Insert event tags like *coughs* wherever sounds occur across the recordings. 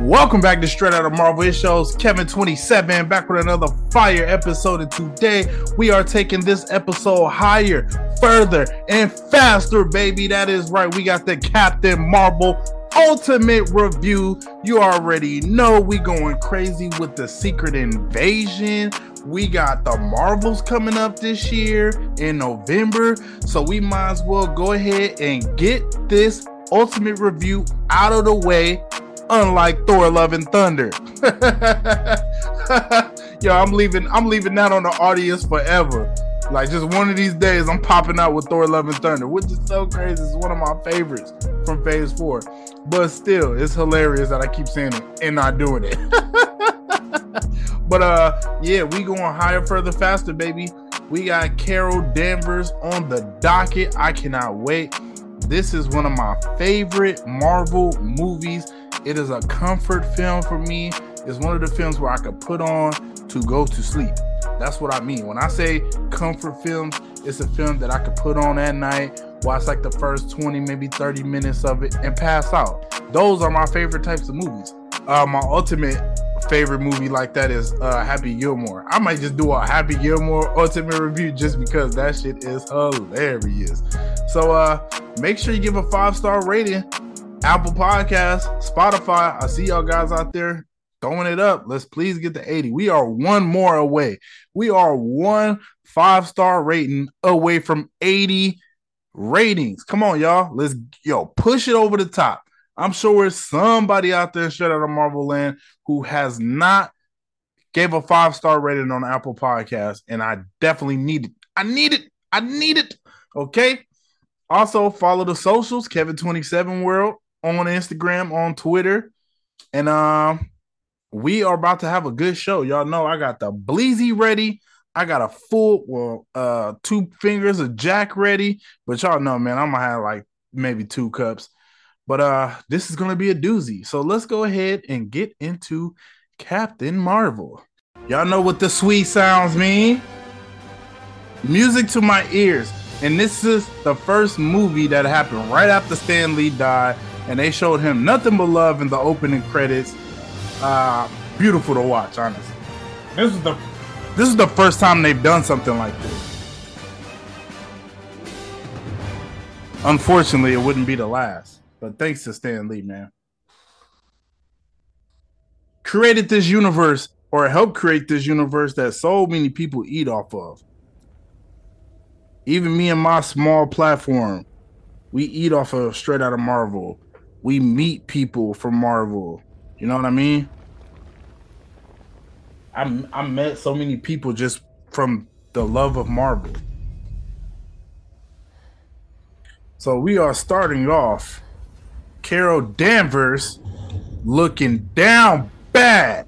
Welcome back to Straight Out of Marvel. It shows Kevin27 back with another fire episode. And today we are taking this episode higher, further, and faster, baby. That is right. We got the Captain Marvel ultimate review. You already know we going crazy with the Secret Invasion. We got the Marvels coming up this year in November. So we might as well go ahead and get this ultimate review out of the way unlike Thor Love and Thunder. *laughs* Yo, I'm leaving I'm leaving that on the audience forever. Like just one of these days I'm popping out with Thor Love and Thunder, which is so crazy. It's one of my favorites from phase four. But still, it's hilarious that I keep saying it and not doing it. *laughs* but uh yeah, we going higher, further, faster, baby. We got Carol Danvers on the docket. I cannot wait. This is one of my favorite Marvel movies it is a comfort film for me. It's one of the films where I could put on to go to sleep. That's what I mean. When I say comfort films, it's a film that I could put on at night, watch like the first 20, maybe 30 minutes of it, and pass out. Those are my favorite types of movies. Uh, my ultimate favorite movie like that is uh, Happy Gilmore. I might just do a Happy Gilmore ultimate review just because that shit is hilarious. So uh, make sure you give a five star rating Apple Podcasts, Spotify. I see y'all guys out there throwing it up. Let's please get to 80. We are one more away. We are one five star rating away from 80 ratings. Come on, y'all. Let's yo push it over the top. I'm sure there's somebody out there straight out of Marvel Land who has not gave a five star rating on Apple Podcast, and I definitely need it. I need it. I need it. Okay. Also, follow the socials, Kevin27 World on Instagram, on Twitter. And um, we are about to have a good show. Y'all know I got the Bleezy ready. I got a full, well, uh, two fingers of Jack ready. But y'all know, man, I'm gonna have like maybe two cups. But uh, this is gonna be a doozy. So let's go ahead and get into Captain Marvel. Y'all know what the sweet sounds mean. Music to my ears. And this is the first movie that happened right after Stan Lee died and they showed him nothing but love in the opening credits. Uh, beautiful to watch, honestly. This is the this is the first time they've done something like this. Unfortunately, it wouldn't be the last. But thanks to Stan Lee, man. Created this universe or helped create this universe that so many people eat off of. Even me and my small platform, we eat off of straight out of Marvel we meet people from Marvel. You know what I mean? I I met so many people just from the love of Marvel. So we are starting off Carol Danvers looking down bad.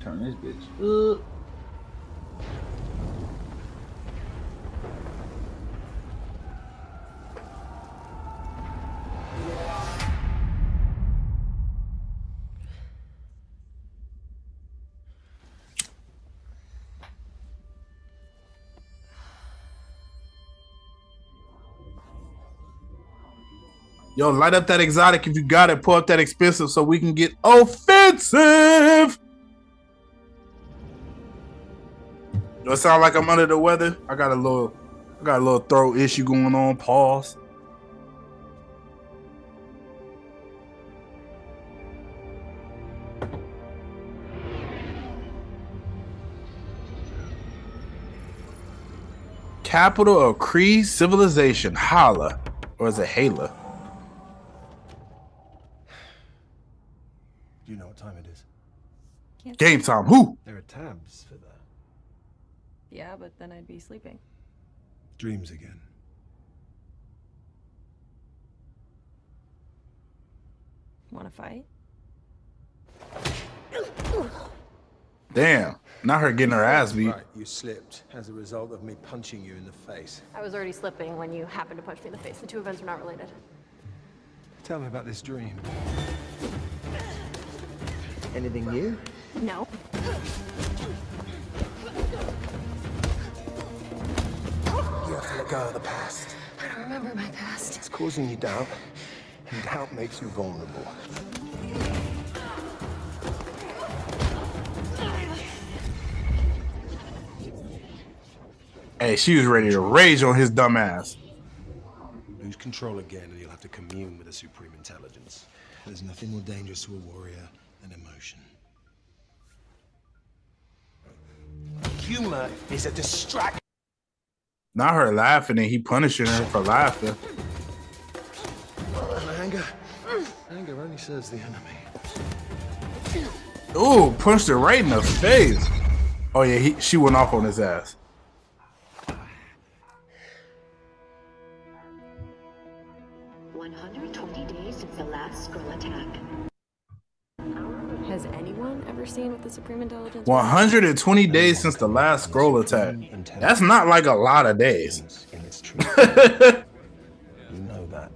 Turn this bitch up. Yo, light up that exotic if you got it. Pull up that expensive so we can get offensive. Do it sound like I'm under the weather? I got a little, I got a little throat issue going on. Pause. Capital of Kree civilization, Hala, or is it Hala? Game time. Who? There are tabs for that. Yeah, but then I'd be sleeping. Dreams again. Want to fight? Damn. Not her getting her ass beat. Right, you slipped as a result of me punching you in the face. I was already slipping when you happened to punch me in the face. The two events are not related. Tell me about this dream. Anything new? No. You have to let go of the past. I don't remember my past. It's causing you doubt, and doubt makes you vulnerable. Hey, she was ready to rage on his dumb ass. Lose control again, and you'll have to commune with the supreme intelligence. There's nothing more dangerous to a warrior than emotion. Humor is a distraction. Not her laughing and he punishing her for laughing. Anger, anger only serves the enemy. Ooh, punched her right in the face. Oh yeah, he, she went off on his ass. Anyone ever seen what the Supreme Intelligence? 120 days since the last Skrull attack. That's not like a lot of days. In its truth. you know that.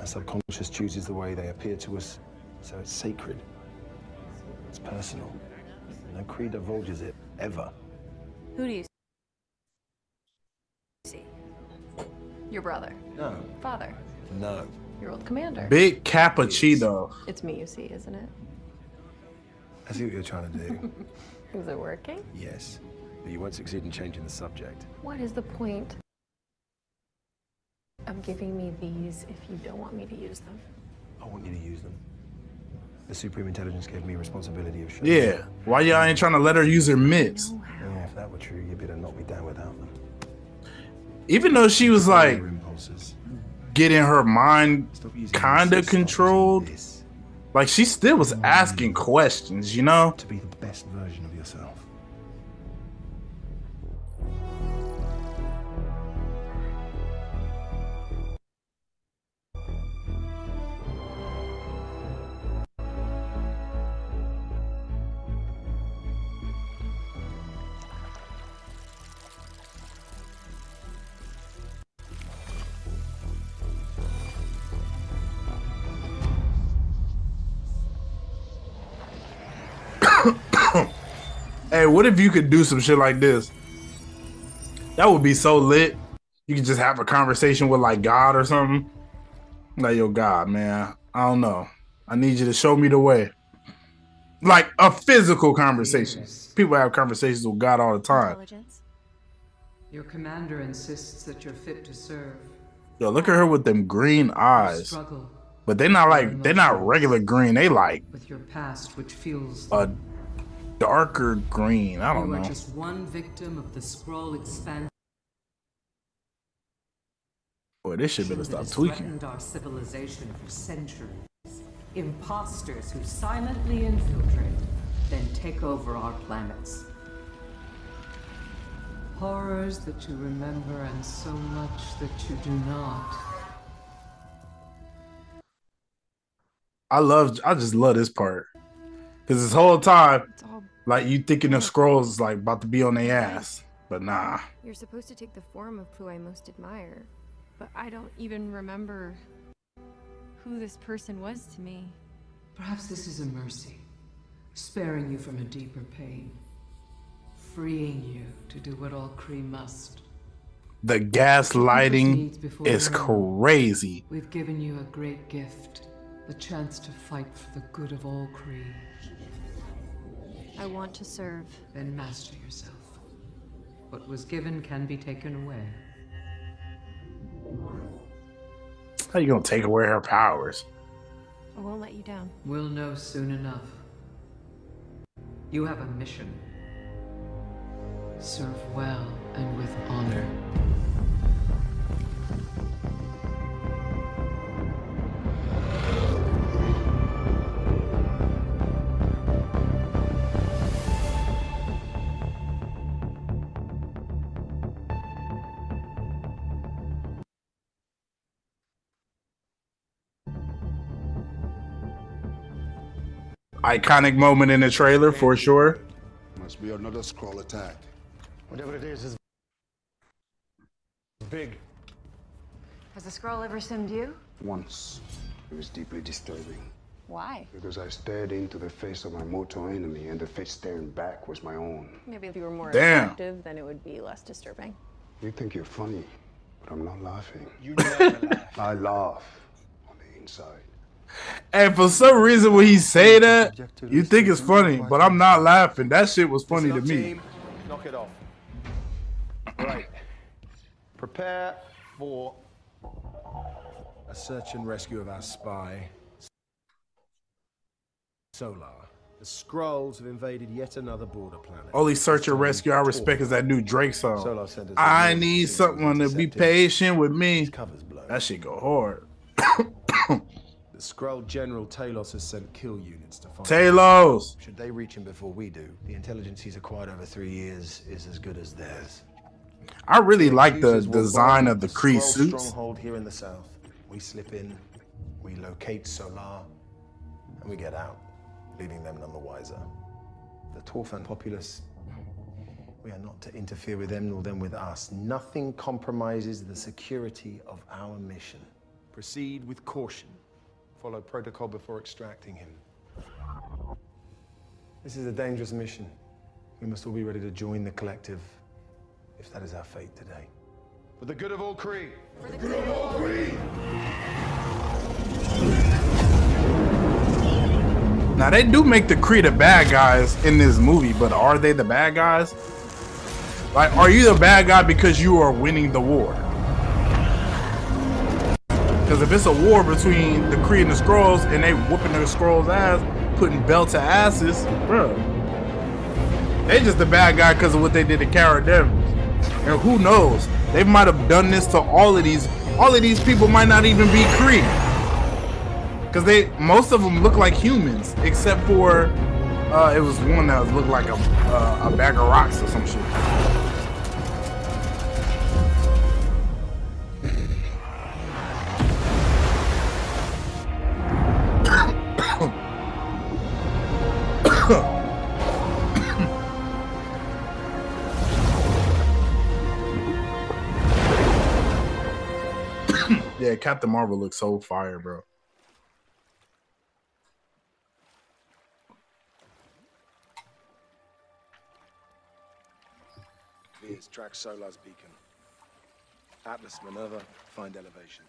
Our subconscious chooses the way they appear to us, so it's sacred. It's personal. No Kree divulges it, ever. Who do you see? Your brother, No. father, No. Your old commander. Big cappuccino. It's me you see, isn't it? I see what you're trying to do. *laughs* Is it working? yes. But you won't succeed in changing the subject. What is the point of giving me these if you don't want me to use them? I want you to use them. The Supreme Intelligence gave me responsibility of showing Yeah. Why y'all ain't trying to let her use her mitts? Yeah, if that were true, you'd better knock me down without them. Even though she was like impulses. Getting her mind kind of controlled, like she still was mm. asking questions, you know? to be the best version of yourself. What if you could do some shit like this? That would be so lit. You could just have a conversation with like God or something. Like, yo, God, man, I don't know. I need you to show me the way. Like a physical conversation. People have conversations with God all the time. Your commander insists that you're fit to serve. Yo, look at her with them green eyes. Struggle But they're not like they're not regular green. They like with your past, which feels a darker green. I don't you are know. just one victim of the Skrull expansion Boy, this shit better stop tweaking. our civilization for centuries. Imposters who silently infiltrate, then take over our planets. Horrors that you remember and so much that you do not. I love I just love this part. Cause this whole time, like you thinking the Skrulls is like about to be on their ass. But nah. you're supposed to take the form of who I most admire, but I don't even remember who this person was to me. Perhaps this is a mercy, sparing you from a deeper pain, freeing you to do what all Kree must. The gaslighting is crazy. We've given you a great gift, the chance to fight for the good of all Kree. I want to serve. Then master yourself. What was given can be taken away. How are you gonna take away her powers? I won't let you down. We'll know soon enough. You have a mission. Serve well and with honor. Iconic moment in the trailer for sure. Must be another Skrull attack. Whatever it is, is big. Has the Skrull ever simmed you? Once. It was deeply disturbing. Why? Because I stared into the face of my mortal enemy, and the face staring back was my own. Maybe if you were more Damn. attractive, then it would be less disturbing. You think you're funny, but I'm not laughing. You never laugh. *laughs* I laugh on the inside. And for some reason, when he say that, you think it's funny, but I'm not laughing. That shit was funny to me. Knock it off. Right. Prepare for a search and rescue of our spy, Solar. The Skrulls have invaded yet another border planet. Only search and rescue I respect is that new Drake song. Solar sent I need someone to be patient with me. That shit go hard. The Skrull General Talos has sent kill units to find Talos. Should they reach him before we do, the intelligence he's acquired over three years is as good as theirs. I really like the design of the Kree suits. stronghold here in the south. We slip in, we locate Solar, and we get out, leaving them none the wiser. The Torfan populace, we are not to interfere with them nor them with us. Nothing compromises the security of our mission. Proceed with caution. Follow protocol before extracting him. This is a dangerous mission. We must all be ready to join the collective if that is our fate today. For the good of all Kree. Now they do make the Kree the bad guys in this movie, but are they the bad guys? Like, are you the bad guy because you are winning the war? Because if it's a war between the Kree and the Skrulls and they whooping the Skrulls' ass, putting belt to asses, bro, they just the bad guy because of what they did to Cara Danvers. And who knows? They might have done this to all of these. All of these people might not even be Kree. Cause they most of them look like humans, except for uh, it was one that looked like a uh, a bag of rocks or some shit. Yeah, Captain Marvel looks so fire, bro. Vers, track Solar's beacon. Atlas, Minerva, find elevation.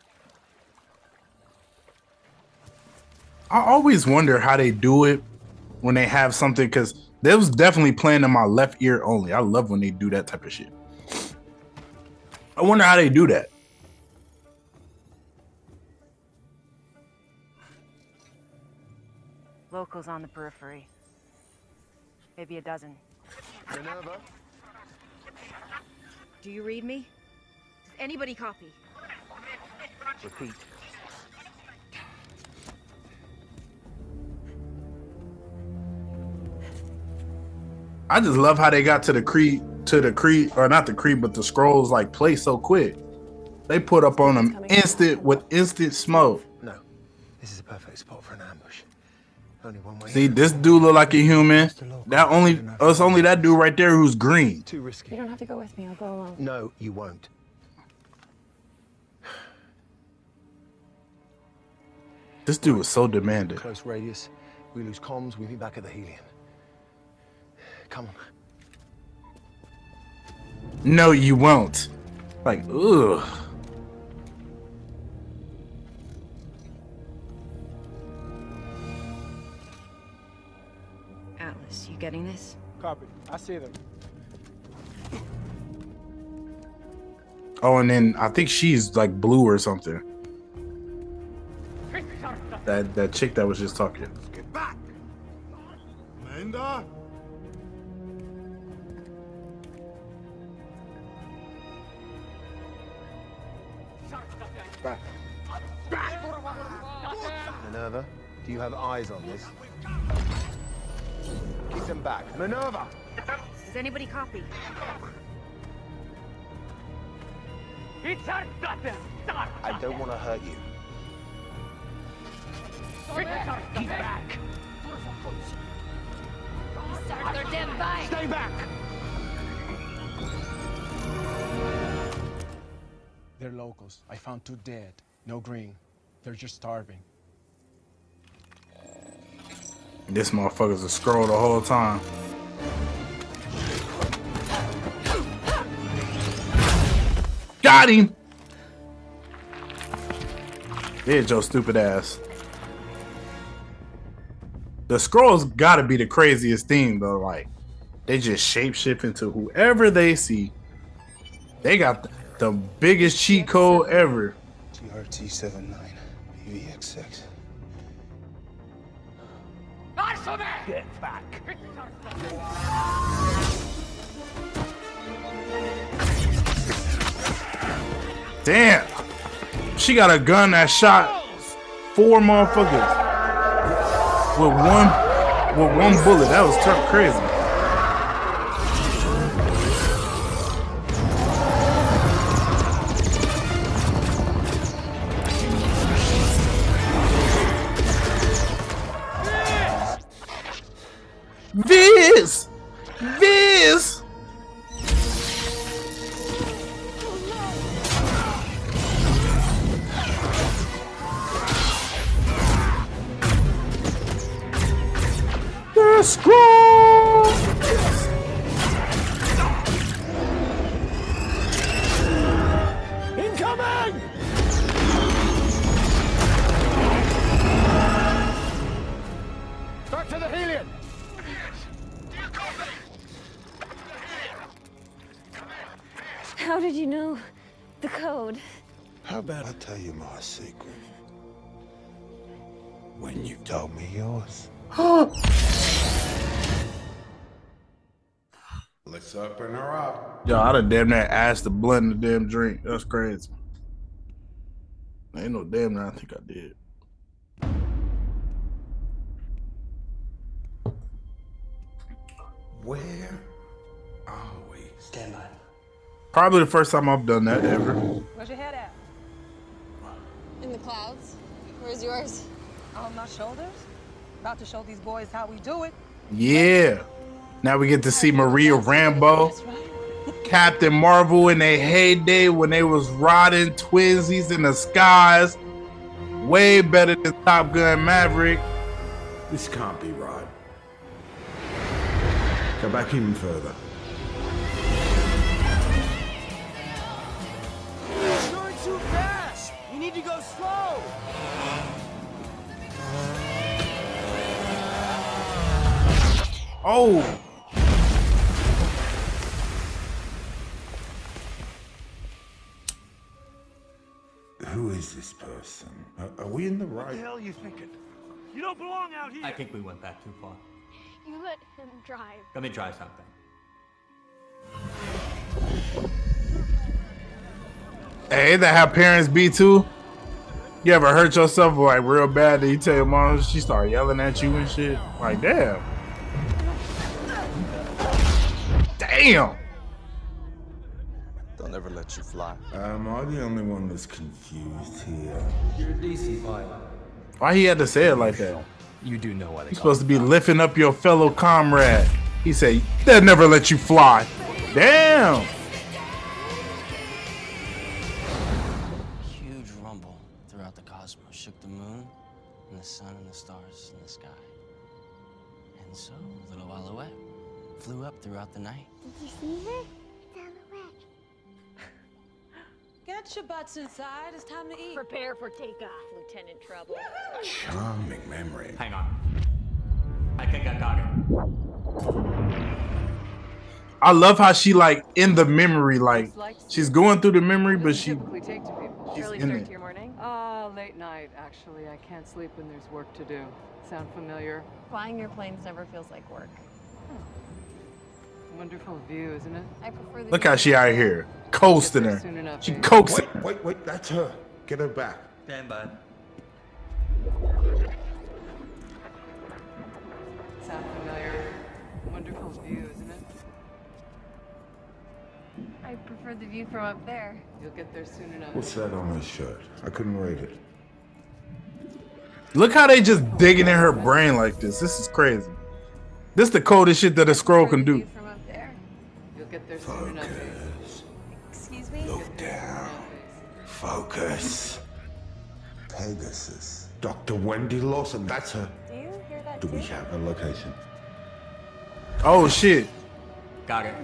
I always wonder how they do it when they have something because that was definitely playing in my left ear only. I love when they do that type of shit. I wonder how they do that. Locals on the periphery. Maybe a dozen. Minerva? Do you read me? Does anybody copy? Repeat. I just love how they got to the Kree to the Kree or not the Kree, but the Skrulls like play so quick. They put up on them instant with instant smoke. No. This is a perfect spot for an ambush. Only one way. See, this dude look like a human. That only it's only that dude right there who's green. Too risky. You don't have to go with me. I'll go alone. No, you won't. This dude was so demanding. Close radius. We lose comms. We meet back at the Helion. Come on. No, you won't. Like, ugh. Getting this? Copy. I see them. Oh, and then I think she's like blue or something. That that chick that was just talking. Get back! Amanda? Back. Minerva, do you have eyes on this? Keep them back. Minerva! Does anybody copy? It's hurt! I don't want to hurt you. Keep back. Start their damn fight! Stay back! They're locals. I found two dead. No green. They're just starving. This motherfucker's a Skrull the whole time. Got him! There's your stupid ass. The Skrulls gotta be the craziest thing though. Like, they just shapeshift into whoever they see. They got the, the biggest cheat code ever. TRT 79 PVXX. Get back! Damn. She got a gun that shot four motherfuckers with one with one bullet. That was tough crazy. To the Helion! How did you know the code? How about I tell you my secret? When you told me yours. Oh! Let's open her up. Yo, I'd have damn near asked to blend the damn drink. That's crazy. Ain't no damn that I think I did. Where are we? Stand by. Probably the first time I've done that ever. Where's your head at? In the clouds. Where's yours? On my shoulders? About to show these boys how we do it. Yeah. Now we get to see Maria Rambeau, Captain Marvel in their heyday when they was riding twinsies in the skies. Way better than Top Gun Maverick. This can't be right. Go back even further. You're going too fast! You need to go slow! Oh. Who is this person? Are, are we in the right? What right? the hell are you thinking? You don't belong out here! I think we went back too far. You let him drive. Let me try something. Hey, ain't that how parents be too? You ever hurt yourself like real bad that you tell your mom she start yelling at you and shit? Like, damn. Damn. They'll never let you fly. Am I the only one that's confused here? You're a DC pilot. Why he had to say it like that? You do know why they You're supposed to be lifting up your fellow comrade. He said, they'll never let you fly. Damn. huge rumble throughout the cosmos shook the moon and the sun and the stars in the sky. And so, little while away, flew up throughout the night. Did you see her? Get your butts inside. It's time to eat. Prepare for takeoff, Lieutenant Trouble. Charming memory. Hang on. I think I got it. I love how she like in the memory, like she's going through the memory, but she take to. She's Early in start it. to your morning? Uh, late night, actually. I can't sleep when there's work to do. Sound familiar? Flying your planes never feels like work. Wonderful view, isn't it? I prefer the look how she out here coasting her. Soon enough, She eh? coaxing. Wait, wait, wait, that's her. Get her back. Stand by. Sound familiar? Wonderful view, isn't it? I prefer the view from up there. You'll get there soon enough. What's that on her shirt? I couldn't read it. Look how they just digging in her brain like this. This is crazy. This is the coldest shit that a Skrull can do. From up there. You'll get there soon enough. Excuse me? Look down. Focus. Pegasus. Dr. Wendy Lawson, that's her. Do you hear that Do too? we have a location? Oh shit. Got it.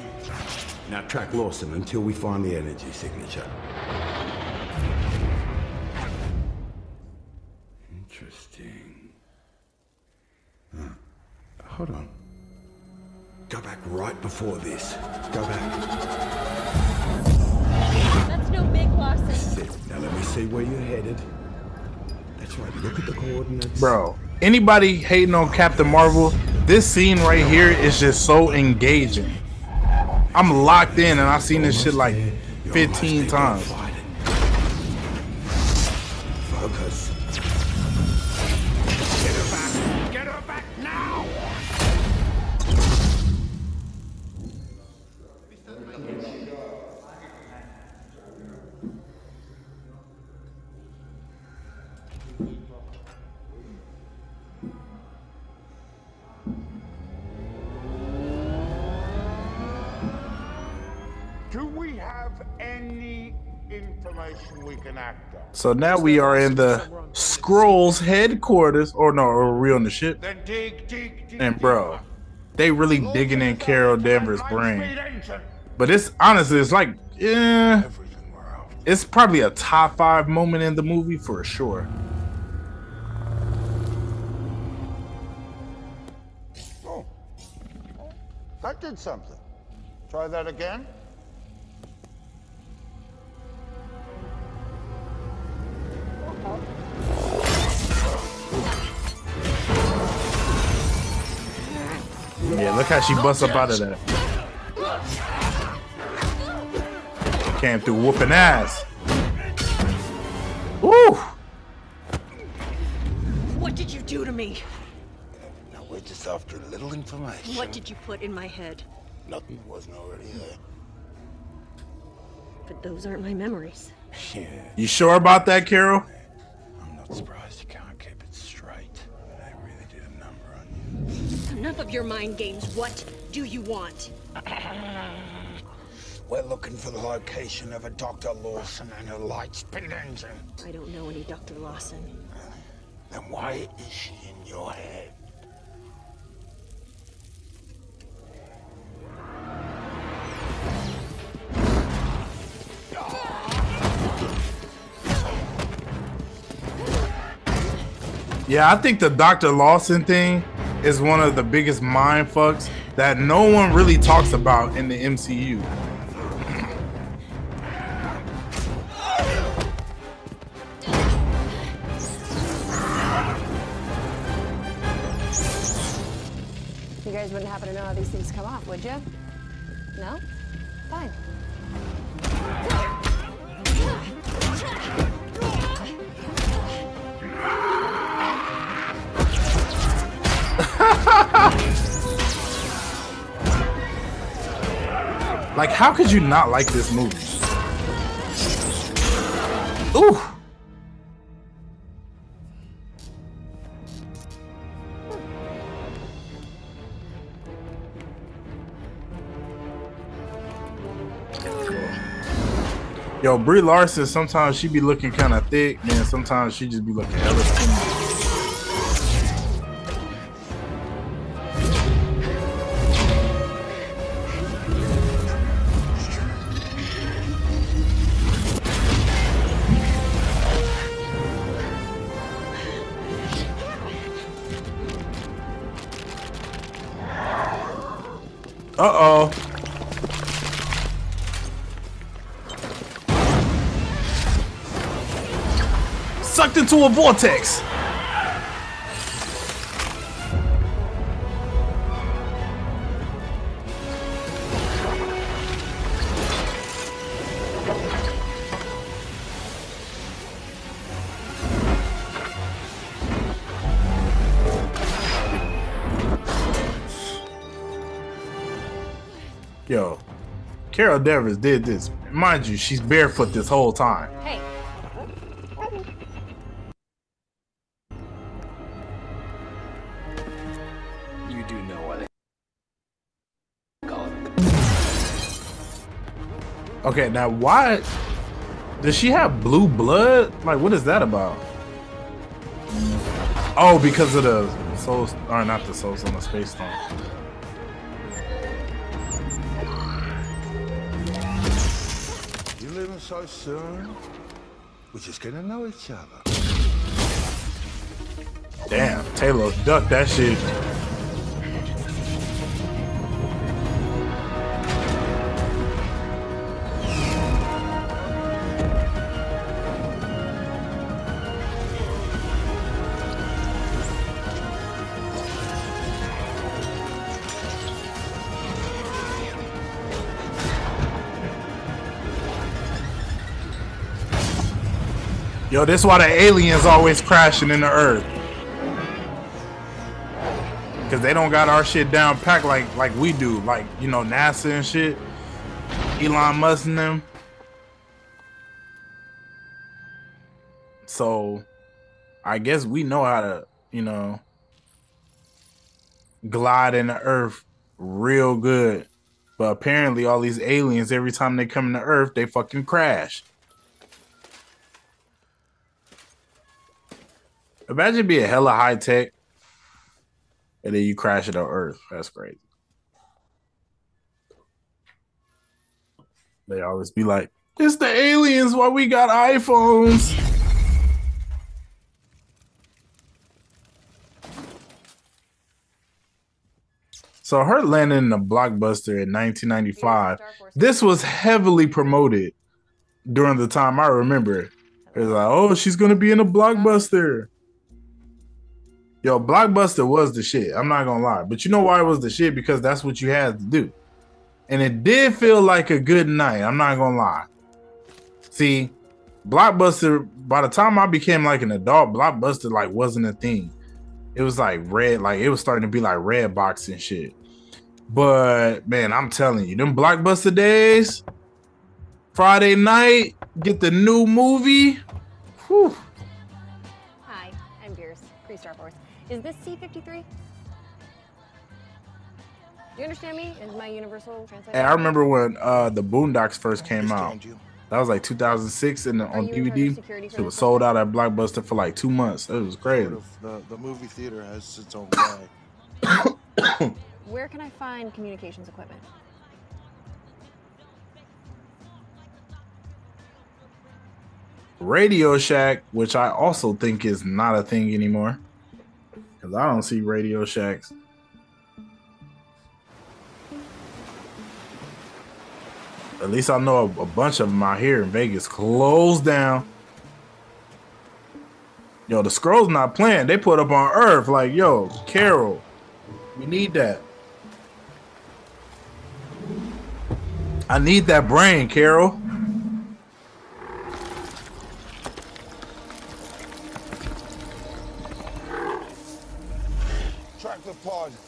Now track Lawson until we find the energy signature. Interesting. Huh. Hold on. Go back right before this. Go back. That's no big Lawson. Eh? Sit. Now let me see where you're headed. That's right. Look at the coordinates. Bro, anybody hating on Captain Marvel, this scene right here is just so engaging. I'm locked in and I've seen this shit like 15 times. Any information we can act on? So now we are in the Skrulls headquarters, or no, or we on the ship. Then dig, dig, dig. And bro, they really digging in Carol Danvers' brain. But it's honestly, it's like, yeah, it's probably a top five moment in the movie for sure. Oh. oh that did something. Try that again. Yeah, look how she busts up out of that. Came through whooping ass. Woo! What did you do to me? Now we're just after a little information. What did you put in my head? Nothing wasn't already there. But those aren't my memories. *laughs* Yeah. You sure about that, Carol? Not surprised you can't keep it straight. I really did a number on you. Enough of your mind games. What do you want? *clears throat* We're looking for the location of a Dr. Lawson and her light speed engine. I don't know any Dr. Lawson. Then why is she in your head? Yeah, I think the Dr. Lawson thing is one of the biggest mind fucks that no one really talks about in the MCU. You guys wouldn't happen to know how these things come off, would you? No? Fine. Like, how could you not like this movie? Ooh. Yo, Brie Larson, sometimes she be looking kind of thick, and sometimes she just be looking hella skinny. Uh-oh. Sucked into a vortex. Carol Devers did this. Mind you, she's barefoot this whole time. Hey. You do know what they. Okay, now why does she have blue blood? Like, what is that about? Oh, because of the soul, or not the souls on the space stone. Leaving so soon? We're just to know each other. Damn, Taylor duck that shit. Yo, this why the aliens always crashing in the earth. Cause they don't got our shit down packed like like we do, like you know NASA and shit, Elon Musk and them. So, I guess we know how to, you know, glide in the earth real good. But apparently, all these aliens, every time they come to Earth, they fucking crash. Imagine being hella high tech and then you crash it on Earth. That's crazy. They always be like, it's the aliens why we got iPhones. So her landing in a blockbuster in 1995. This was heavily promoted during the time I remember. It was like, oh, she's gonna be in a blockbuster. Yo, Blockbuster was the shit. I'm not gonna lie, but you know why it was the shit? Because that's what you had to do, and it did feel like a good night. I'm not gonna lie. See, Blockbuster. By the time I became like an adult, Blockbuster like wasn't a thing. It was like red, like it was starting to be like Redbox and shit. But man, I'm telling you, them Blockbuster days, Friday night, get the new movie. Whew. Is this C53? Do you understand me? Is my universal translator? Hey, I remember when uh the Boondocks first came out. That was like 2006, and on you in charge of DVD, it was sold out at Blockbuster for like two months. It was crazy. The, the movie theater has its own *coughs* bag. Where can I find communications equipment? Radio Shack, which I also think is not a thing anymore, because I don't see Radio Shacks. At least I know a, a bunch of them out here in Vegas closed down. Yo, the Skrulls not playing. They put up on Earth like, yo, Carol, we need that. I need that brain, Carol.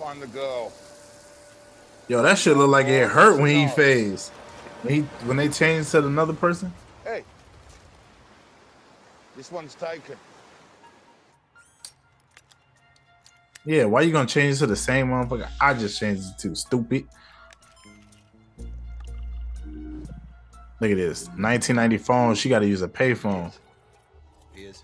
Pod to find the girl. Yo, that shit look like it hurt when he phased. When he when they changed to another person. Hey, this one's taken. Yeah, why you gonna change it to the same motherfucker? I just changed it to stupid. Look at this. 1990 phone. She got to use a payphone. Vers.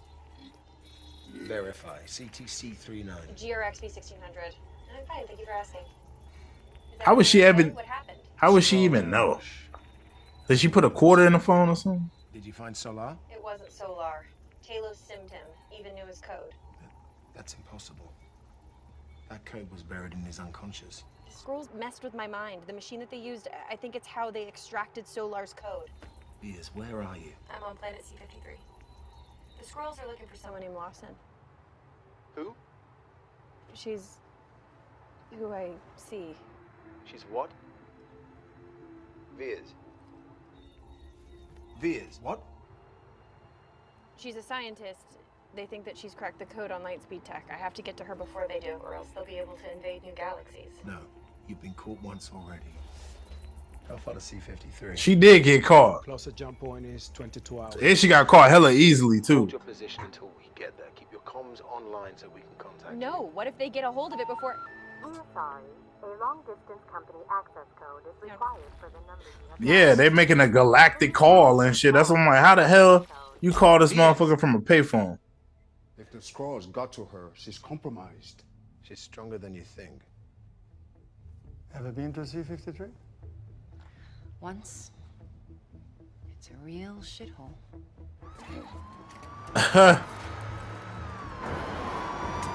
Verify. CTC 39. GRX V1600. I'm fine, thank you for asking. How would she even? What? How would she even know? Did she put a quarter in the phone or something? Did you find Solar? It wasn't Solar. Talos simmed him, even knew his code. That's impossible. That code was buried in his unconscious. The Skrulls messed with my mind. The machine that they used, I think it's how they extracted Solar's code. Vers, where are you? I'm on planet C53. The Skrulls are looking for someone named Lawson. Who? She's who I see. She's what? Vers. Vers, what? She's a scientist. They think that she's cracked the code on Lightspeed Tech. I have to get to her before they do, or else they'll be able to invade new galaxies. No, you've been caught once already. How far to C53? She did get caught, Closest jump point is 22 hours. and she got caught hella easily too. Hold your position until we get there. Keep your comms online so we can contact No, what if they get a hold of it before. I'm sorry. A long-distance company access code is required for the number Yeah, they're making a galactic call and shit. That's what I'm like. How the hell you call this motherfucker from a payphone? If the Skrulls got to her, she's compromised. She's stronger than you think. Ever been to C-53? Once. It's a real shithole. *laughs*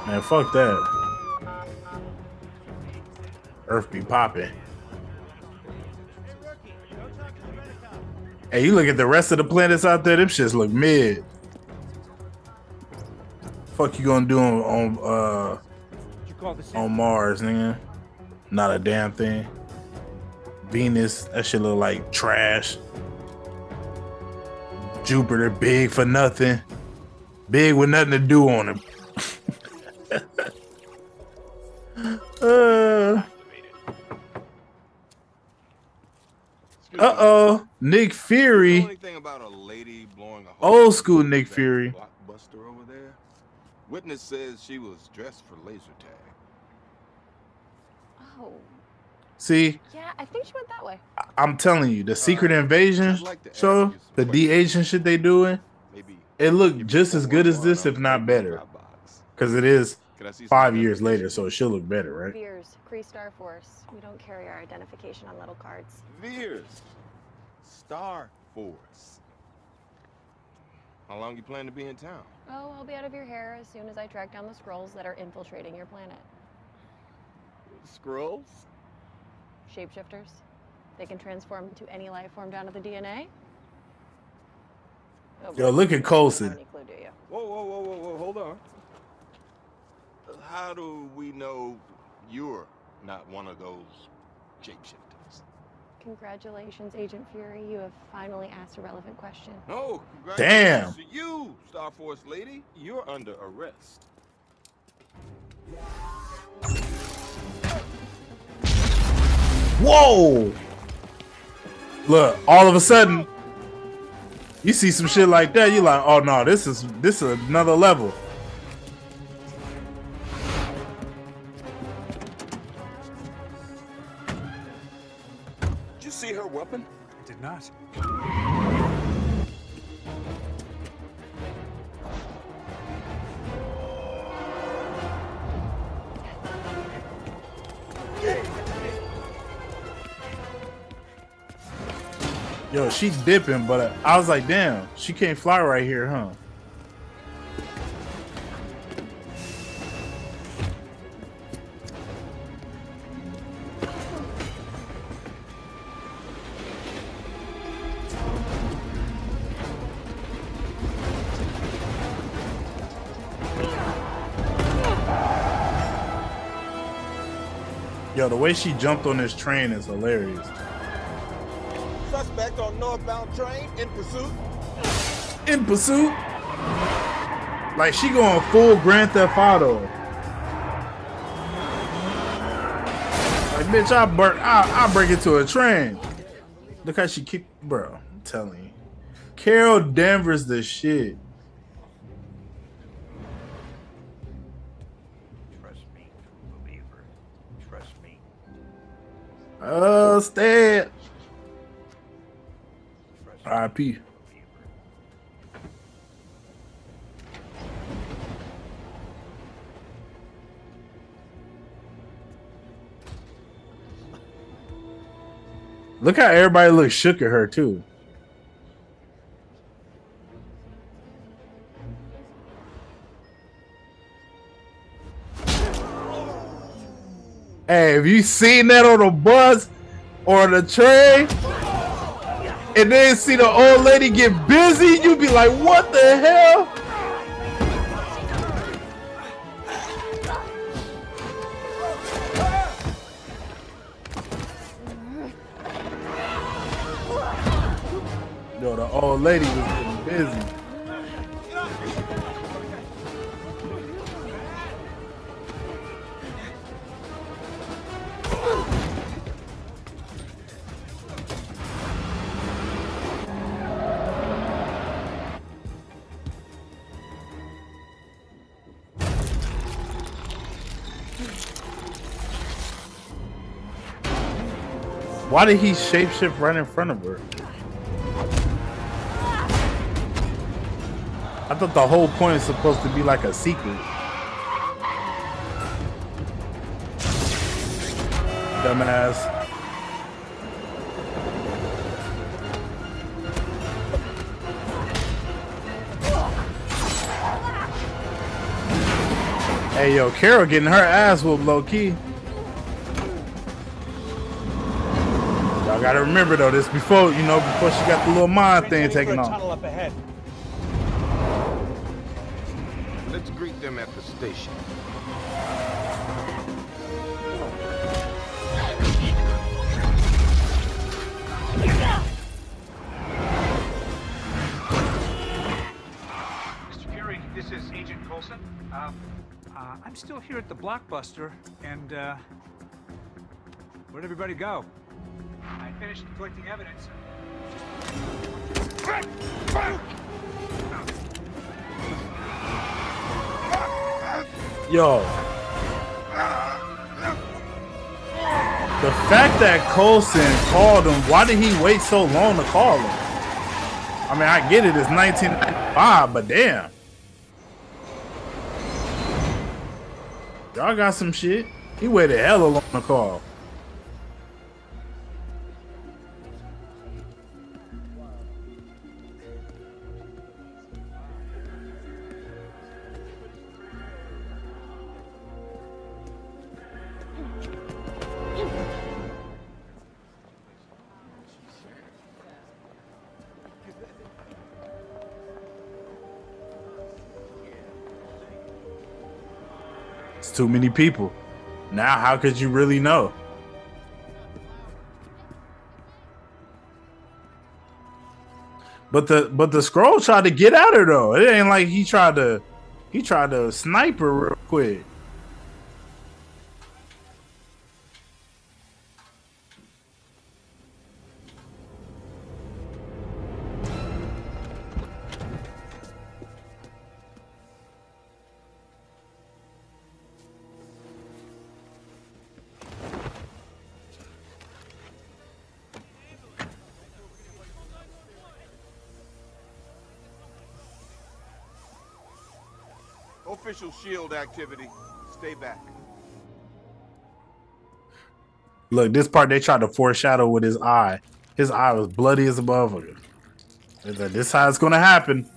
Man, fuck that. Earth be popping. Hey, you look at the rest of the planets out there, them shits look mid. Fuck you gonna do on, on uh on Mars, nigga? Not a damn thing. Venus, that shit look like trash. Jupiter, big for nothing. Big with nothing to do on him. *laughs* uh oh, Nick Fury. Old school Nick Fury. Blockbuster over there. Witness says she was dressed for laser tag. Oh. See, Yeah, I think she went that way. I'm telling you, the Secret Invasion show, the de aging shit they doing, it looked just as good as this, if not better. Because it is five years later, so it should look better, right? Vers, Kree Star Force. We don't carry our identification on little cards. Vers. Star Force. How long you plan to be in town? Oh, I'll be out of your hair as soon as I track down the Skrulls that are infiltrating your planet. Skrulls? Shapeshifters. They can transform into any life form down to the DNA. Oh, Yo, look at Coulson. Clue. Whoa, whoa, whoa, whoa, whoa, hold on. How do we know you're not one of those shapeshifters? Congratulations, Agent Fury. You have finally asked a relevant question. No, Damn. congratulations to you, Star Force lady. You're under arrest. Whoa! Look, all of a sudden, you see some shit like that, you're like, oh no, this is this is another level. Yo, she's dipping, but I was like, damn, she can't fly right here, huh? Way she jumped on this train is hilarious. Suspect on northbound train in pursuit. In pursuit? Like she going full Grand Theft Auto. Like bitch, I burn, I, I break into a train. Look how she kicked, bro. I'm telling you, Carol Danvers the shit. Oh, Stan. R.I.P. Look how everybody looks shook at her too. Hey, have you seen that on the bus or the train? And then see the old lady get busy, you be like, what the hell? Yo, the old lady was getting busy. Why did he shapeshift right in front of her? I thought the whole point is supposed to be like a secret. Dumbass. Hey yo, Carol getting her ass whooped low key. Gotta remember though, this before you know before she got the little mind thing taken off. Tunnel up ahead. Let's greet them at the station. Mr. Fury, this is Agent Coulson. Uh, uh, I'm still here at the Blockbuster, and uh, where'd everybody go? I finished collecting evidence. Yo. The fact that Coulson called him, why did he wait so long to call him? I mean, I get it, it's 1995, but damn. Y'all got some shit. He waited hella long to call. Too many people. Now, how could you really know? But the but the Skrull tried to get at her though. It ain't like he tried to he tried to snipe her real quick. Shield activity. Stay back. Look, this part they tried to foreshadow with his eye. His eye was bloody as a motherfucker. This how it's gonna happen.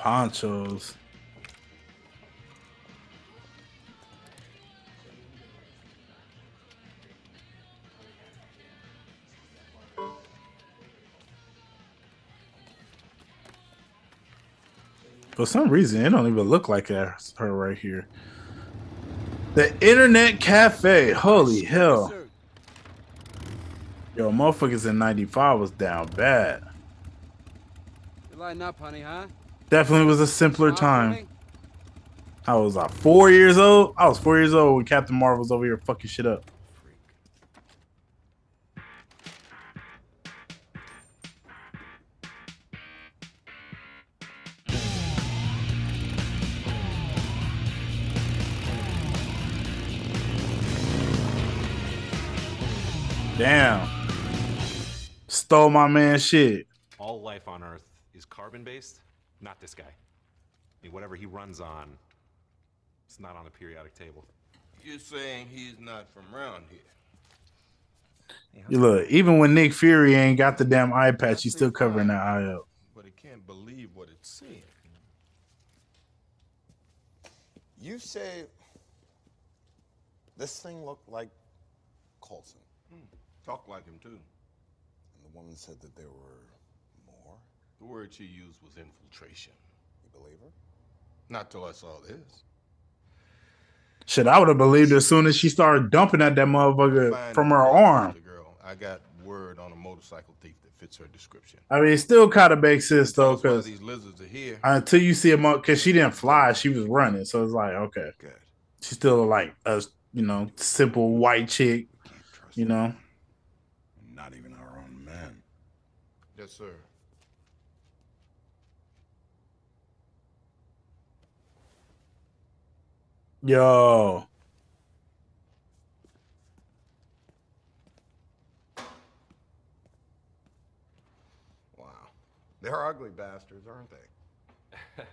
Ponchos. For some reason, it don't even look like her right here. The Internet Cafe. Holy hell. Yo, motherfuckers in 95 was down bad. You're lighting up, honey, huh? Definitely was a simpler time. I was like four years old. I was four years old when Captain Marvel was over here fucking shit up. Damn. Stole my man shit. All life on Earth is carbon based, not this guy. I mean, whatever he runs on, it's not on the periodic table. You're saying he's not from around here. You look, even when Nick Fury ain't got the damn eye patch, he's still covering that eye up. But it can't believe what it's seeing. You say this thing looked like Coulson. Hmm. talked like him, too. And the woman said that there were more. The word she used was infiltration. You believe her? Not till I saw this. Shit, I would have believed as soon as she started dumping at that motherfucker Find from her arm. the girl. I got word on a motorcycle thief that fits her description. I mean, it still kind of makes sense though, because these lizards are here. until you see him, because she didn't fly, she was running, so it's like okay, Good. she's still like a you know, simple white chick. You know, Not even our own men. Yes, sir. Yo, Wow. They're ugly bastards, aren't they? *laughs*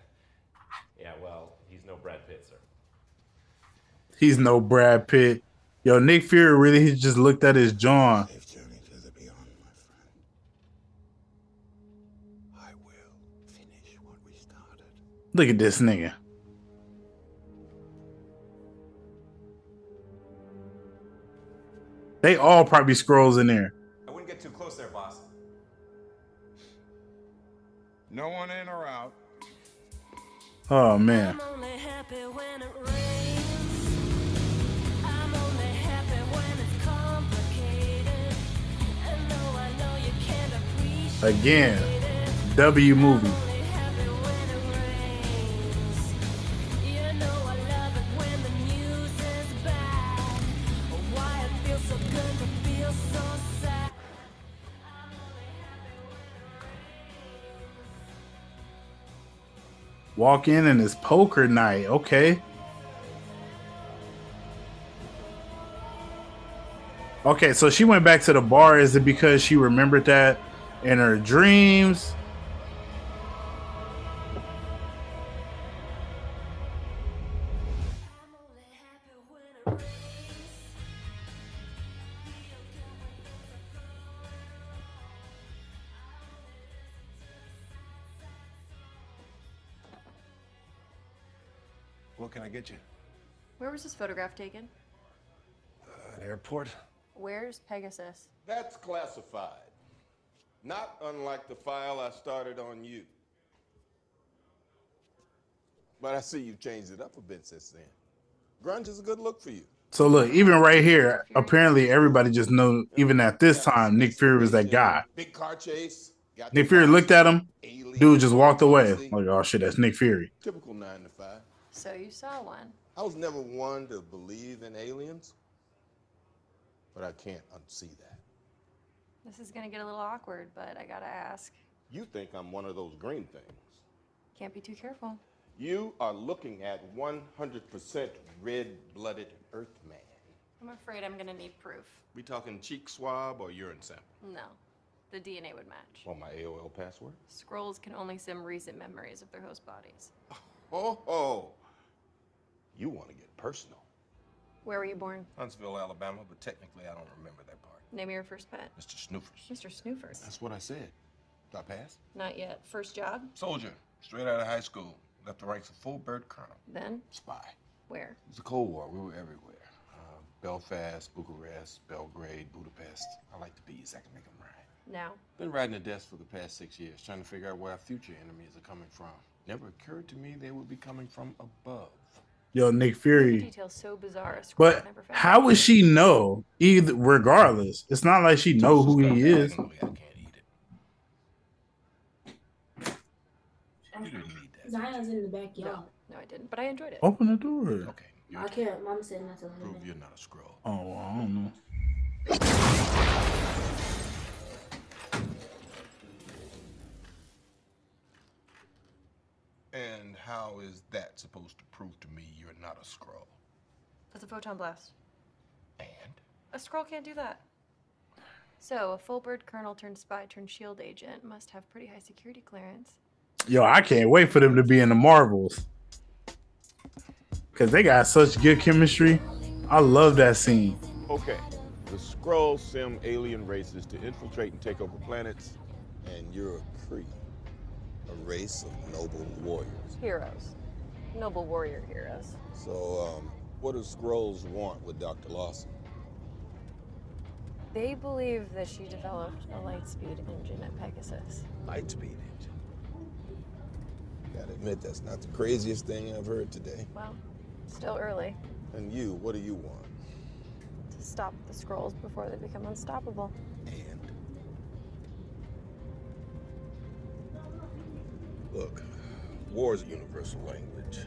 Yeah, well, he's no Brad Pitt, sir. he's no Brad Pitt. Yo, Nick Fury really he just looked at his John. Look at this nigga. They all probably Skrulls in there. I wouldn't get too close there, boss. No one in or out. Oh man. Again, W movie. Walk in and it's poker night. Okay. Okay, so she went back to the bar. Is it because she remembered that in her dreams? Was this photograph taken? Uh, an airport? Where's Pegasus? That's classified. Not unlike the file I started on you. But I see you've changed it up a bit since then. Grunge is a good look for you. So look, even right here, apparently everybody just know. Even at this time, Nick Fury was that guy. Big car chase. Got Nick Fury looked at him. alien, Dude just walked away. Like, oh shit, that's Nick Fury. Typical nine to five. So you saw one. I was never one to believe in aliens, but I can't unsee that. This is gonna get a little awkward, but I gotta ask. You think I'm one of those green things. Can't be too careful. You are looking at 100% red-blooded Earthman. I'm afraid I'm gonna need proof. We talking cheek swab or urine sample? No. The DNA would match. Want my AOL password? Skrulls can only sim recent memories of their host bodies. *laughs* Oh, oh. You want to get personal. Where were you born? Huntsville, Alabama, but technically I don't remember that part. Name of your first pet. Mr. Snoofers. Mr. Snoofers. That's what I said. Did I pass? Not yet. First job? Soldier, straight out of high school. Left the ranks of full bird colonel. Then? Spy. Where? It was the Cold War. We were everywhere. Uh, Belfast, Bucharest, Belgrade, Budapest. I like the bees. I can make them rhyme. Now? Been riding the desk for the past six years, trying to figure out where our future enemies are coming from. Never occurred to me they would be coming from above. Yo, Nick Fury. Details so bizarre. But how would she know? Either regardless, it's not like she know who he is. Zion's in the backyard. No, I didn't, but I enjoyed it. Open the door. Okay. I can't. Mama said not to let him Prove you're not a Skrull. Oh, well, I don't know. And how is that supposed to prove to me you're not a Skrull? That's a photon blast. And? A Skrull can't do that. So, a full bird colonel turned spy turned shield agent must have pretty high security clearance. Yo, I can't wait for them to be in the Marvels. Cause they got such good chemistry. I love that scene. Okay. The Skrulls sim alien races to infiltrate and take over planets, and you're a Kree. A race of noble warriors. Heroes. Noble warrior heroes. So, um, what do Skrulls want with Dr. Lawson? They believe that she developed a lightspeed engine at Pegasus. Lightspeed engine. Gotta admit, that's not the craziest thing I've heard today. Well, still early And you, what do you want? to stop the Skrulls before they become unstoppable. Look, war is a universal language.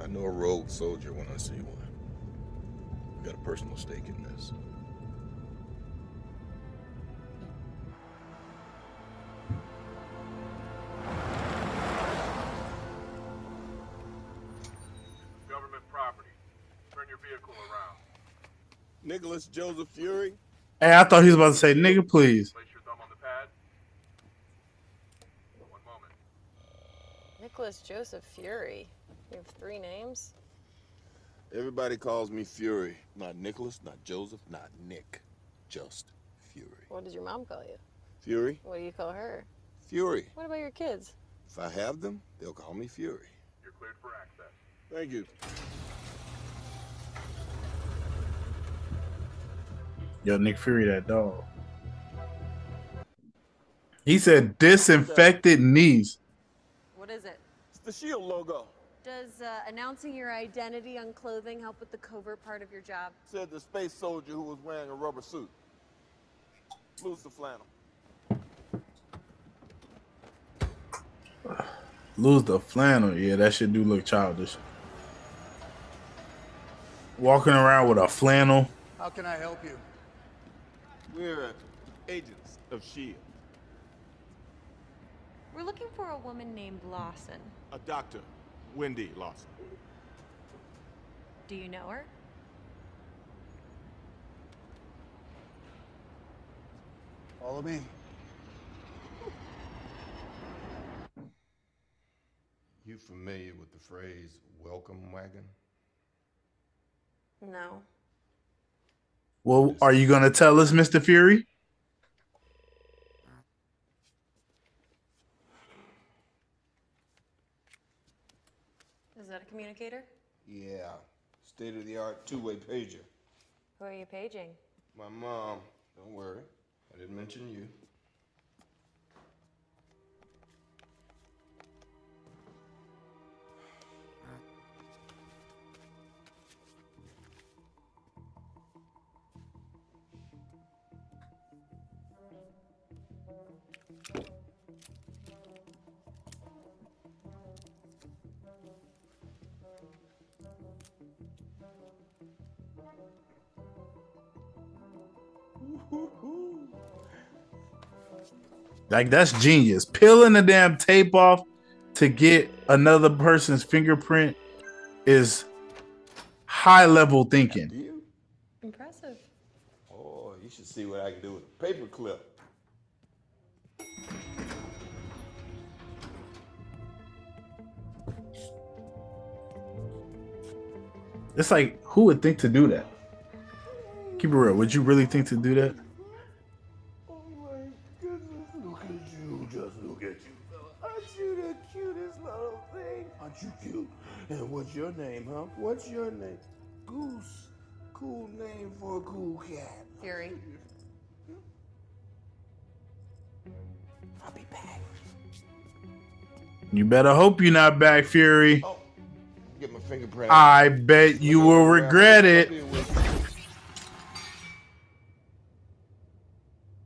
I know a rogue soldier when I see one. got a personal stake in this. Government property. Turn your vehicle around. Nicholas Joseph Fury? Hey, I thought he was about to say, nigga, please. Place your thumb on the pad. Nicholas Joseph Fury. You have three names? Everybody calls me Fury. Not Nicholas, not Joseph, not Nick. Just Fury. What does your mom call you? Fury? What do you call her? Fury. What about your kids? If I have them, they'll call me Fury. You're cleared for access. Thank you. Yo, Nick Fury, that dog. He said disinfected knees. What is it? It's the shield logo. Does uh, announcing your identity on clothing help with the covert part of your job? Said the space soldier who was wearing a rubber suit. Lose the flannel. Lose the flannel. Yeah, that shit do look childish. Walking around with a flannel. How can I help you? We're agents of S.H.I.E.L.D. We're looking for a woman named Lawson. A doctor, Wendy Lawson. Do you know her? Follow me. You familiar with the phrase welcome wagon? No. Well, are you gonna tell us, Mr. Fury? That a communicator? Yeah. State of the art two way pager. Who are you paging? My mom. Don't worry. I didn't mention you. Like that's genius. Peeling the damn tape off to get another person's fingerprint is high level thinking. Impressive. Oh, you should see what I can do with a paper clip. It's like who would think to do that? Keep it real. Would you really think to do that? And what's your name, huh? What's your name? Goose. Cool name for a cool cat. Fury. I'll be back. You better hope you're not back, Fury. Oh, Get my fingerprint. I bet you will regret it.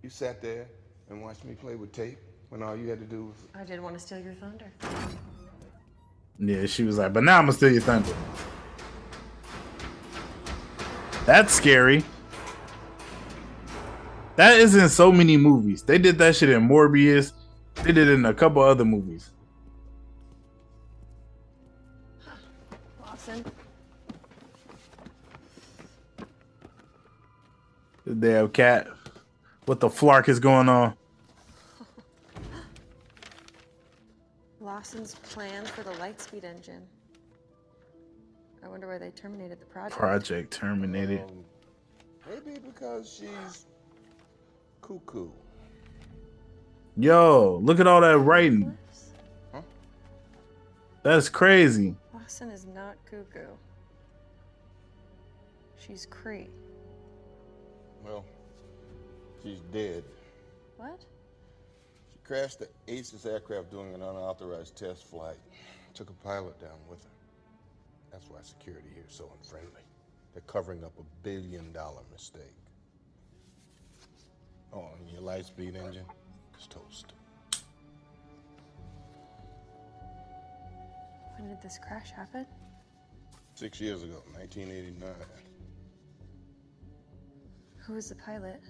You sat there and watched me play with tape when all you had to do was I didn't want to steal your thunder. Yeah, she was like, but now I'm gonna steal your thunder. That's scary. That is in so many movies. They did that shit in Morbius. They did it in a couple other movies. Lawson. The damn cat. What the flark is going on? Lawson's plan for the Lightspeed engine. I wonder why they terminated the project. Project terminated. Um, maybe because she's cuckoo. Yo, look at all that writing. Huh? That's crazy. Lawson is not cuckoo. She's Kree. Well, she's dead. What? She crashed the Aces aircraft during an unauthorized test flight. Took a pilot down with her. That's why security here is so unfriendly. They're covering up a billion dollar mistake. Oh, and your light speed engine is toast. When did this crash happen? Six years ago, 1989. Who was the pilot?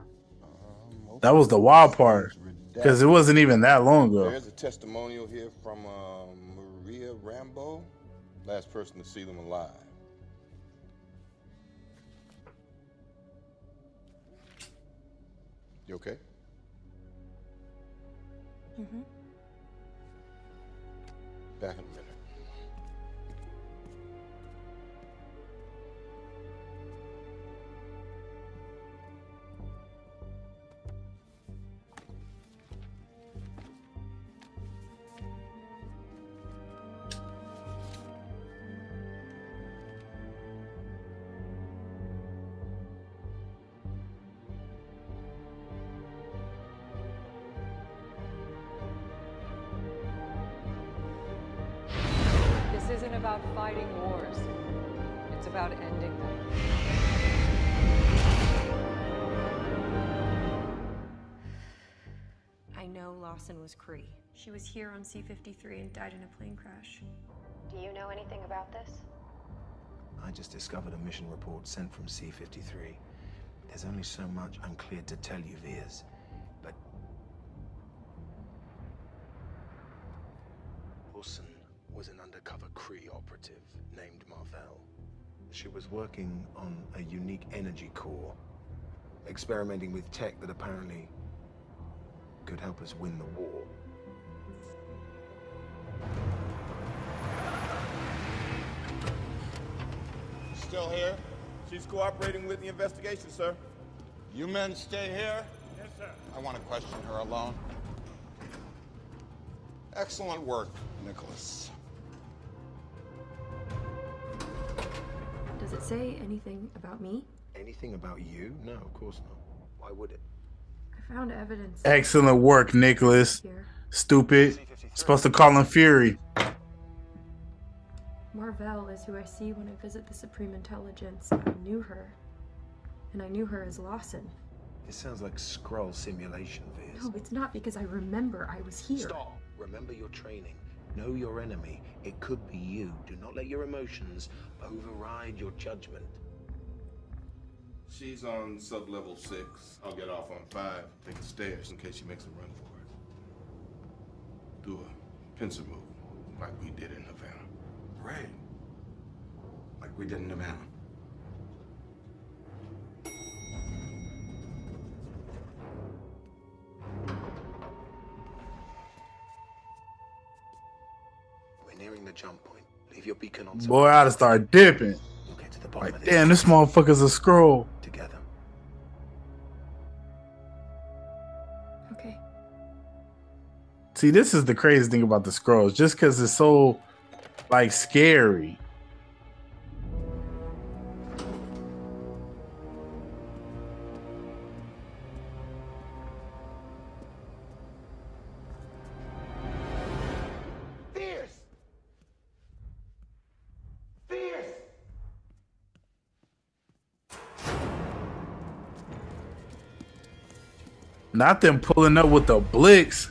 Uh, that was the wild part. Because it wasn't even that long ago. There's a testimonial here from uh, Maria Rambeau, last person to see them alive. You okay? Mm-hmm. Back in a minute. About fighting wars. It's about ending them. I know Lawson was Kree. She was here on C-53 and died in a plane crash. Do you know anything about this? I just discovered a mission report sent from C-53. There's only so much I'm cleared to tell you, Vers. Was working on a unique energy core, experimenting with tech that apparently could help us win the war. Still here? She's cooperating with the investigation, sir. You men stay here? Yes, sir. I want to question her alone. Excellent work, Nicholas. Does it say anything about me? Anything about you? No, of course not. Why would it? I found evidence. Excellent work, Nicholas. Here. Stupid. Supposed to call him Fury. Mar-Vell is who I see when I visit the Supreme Intelligence. I knew her. And I knew her as Lawson. It sounds like Skrull simulation, Vers. No, it's not because I remember I was here. Stop. Remember your training. Know your enemy. It could be you. Do not let your emotions override your judgment. She's on sub-level six. I'll get off on five. Take the stairs in case she makes a run for it. Do a pincer move, like we did in Havana. Right. Like we did in Havana. Nearing the jump point. Leave your beacon on. Boy, I'd have started dipping. We'll get to the bottom Like, of this damn, this motherfucker's a Skrull. together. Okay. See, this is the crazy thing about the Skrulls. Just because it's so, like, scary. Not them pulling up with the blicks.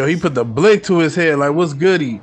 Yo, he put the blick to his head. Like, what's goody?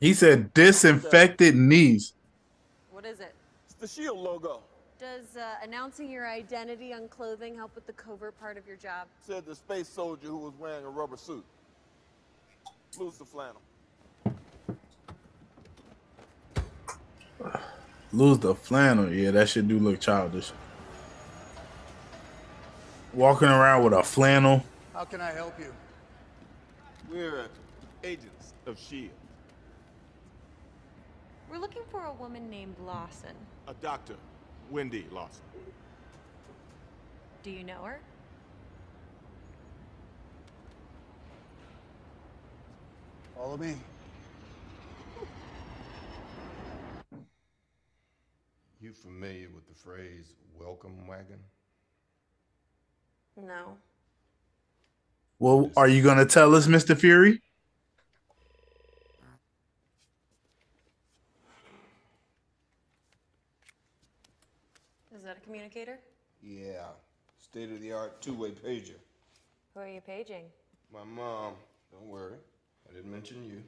He said disinfected knees. What is it? It's the shield logo. Does uh, announcing your identity on clothing help with the covert part of your job? Said the space soldier who was wearing a rubber suit. Lose the flannel. Lose the flannel. Yeah, that shit do look childish. Walking around with a flannel. How can I help you? We're agents of S.H.I.E.L.D. We're looking for a woman named Lawson. A doctor, Wendy Lawson. Do you know her? Follow me. You familiar with the phrase welcome wagon? No. Well, are you gonna tell us, Mr. Fury? That a communicator? Yeah. State of the art two way pager. Who are you paging? My mom. Don't worry. I didn't mention you.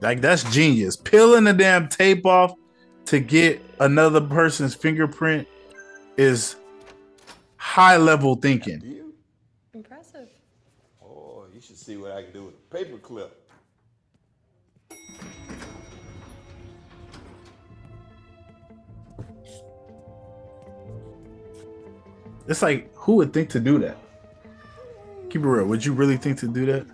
Like that's genius. Peeling the damn tape off to get another person's fingerprint is high level thinking. Impressive. Oh, you should see what I can do with a paper clip. It's like who would think to do that? Keep it real. Would you really think to do that?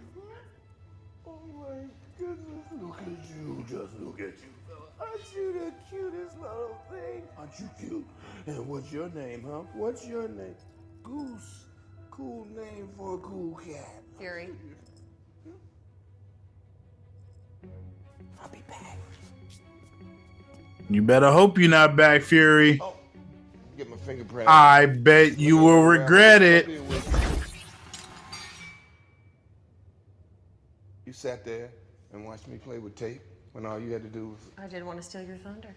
*laughs* what's your name, huh? What's your name? Goose. Cool name for a cool cat. Fury. I'll be back. You better hope you're not back, Fury. Oh, get my fingerprint. I bet you will regret it. You sat there and watched me play with tape when all you had to do was. I didn't want to steal your thunder.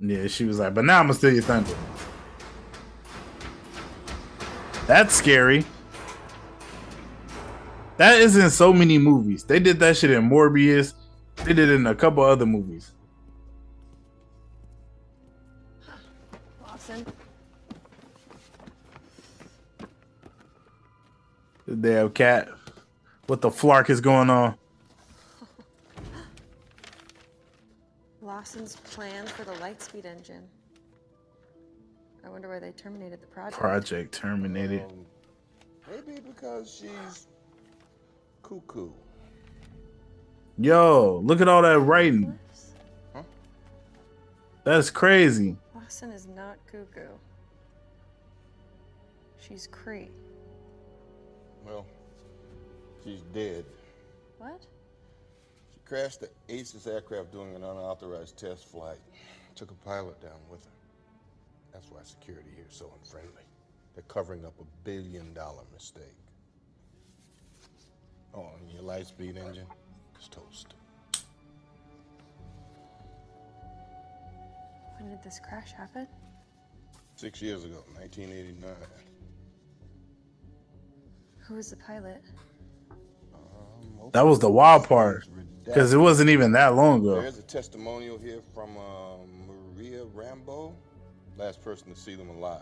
Yeah, she was like, but now I'm gonna steal your thunder. That's scary. That is in so many movies. They did that shit in Morbius. They did it in a couple other movies. Lawson. The damn cat. What the flark is going on? Lawson's plan for the Lightspeed engine. I wonder why they terminated the project. Project terminated. Um, maybe because she's cuckoo. Yo, look at all that writing. Huh? That's crazy. Lawson is not cuckoo. She's Kree. Well, she's dead. What? She crashed the Aces aircraft during an unauthorized test flight. Took a pilot down with her. That's why security here is so unfriendly. They're covering up a billion dollar mistake. Oh, and your light speed engine is toast. When did this crash happen? Six years ago, 1989. Who was the pilot? That was the wild part. Because it wasn't even that long ago. There's a testimonial here from uh, Maria Rambeau, last person to see them alive.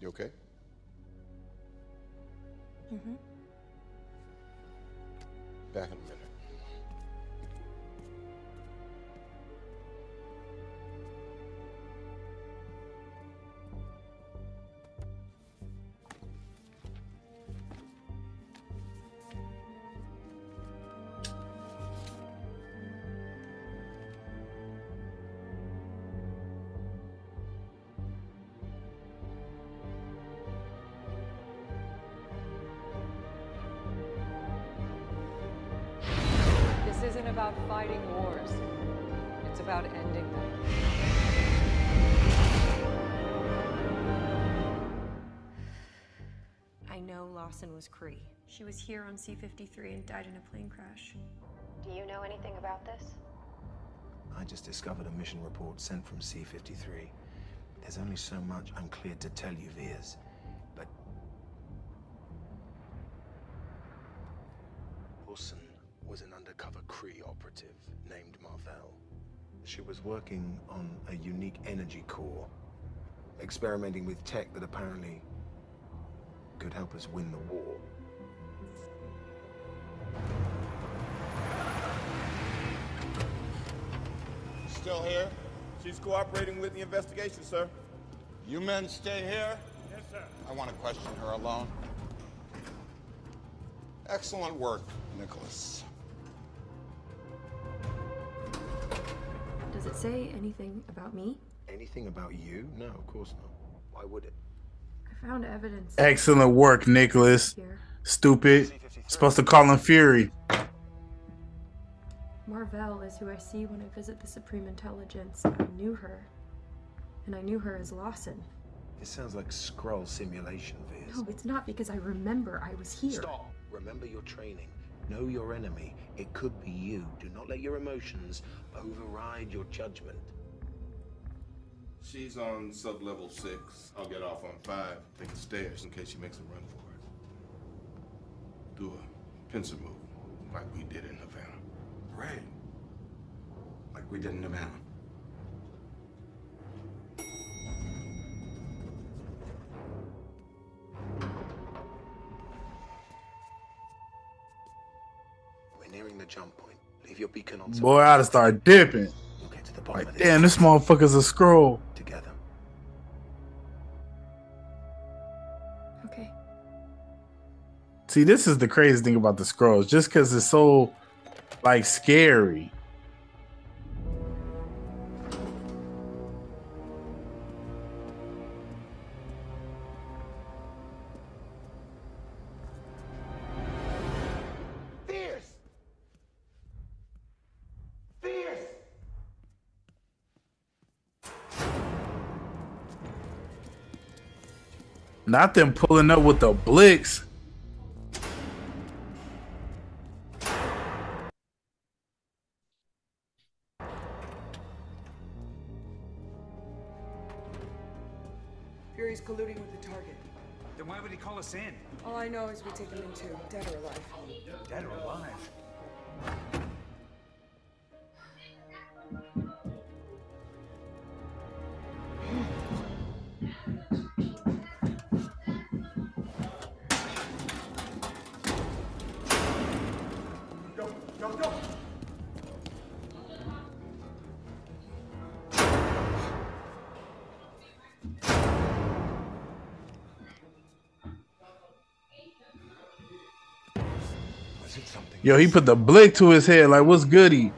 You okay? Mm-hmm. Back in a minute. I Lawson was Kree. She was here on C-53 and died in a plane crash. Do you know anything about this? I just discovered a mission report sent from C-53. There's only so much I'm cleared to tell you, Vers. But... Wilson was an undercover Kree operative named Mar-Vell. She was working on a unique energy core, experimenting with tech that apparently could help us win the war. Still here? She's cooperating with the investigation, sir. You men stay here. Yes, sir. I want to question her alone. Excellent work, Nicholas. Does it say anything about me? Anything about you? No, of course not. Why would it? I found evidence. Excellent work, Nicholas. Here. Stupid. Supposed to call him Fury. Mar-Vell is who I see when I visit the Supreme Intelligence. I knew her. And I knew her as Lawson. This sounds like Skrull simulation, Vers. No, it's not because I remember I was here. Stop. Remember your training. Know your enemy. It could be you. Do not let your emotions override your judgment. She's on sub-level six. I'll get off on five. Take the stairs in case she makes a run for it. Do a pincer move, like we did in Havana. Right. Like we did in Havana. We're nearing the jump point. Leave your beacon on. Boy, I'd have started dipping. We'll get to the bottom Like, of this damn, this motherfucker's a Skrull. See, this is the crazy thing about the Skrulls. Just because it's so, like, scary. Not them pulling up with the blicks. Yo, he put the blick to his head. Like, what's goody?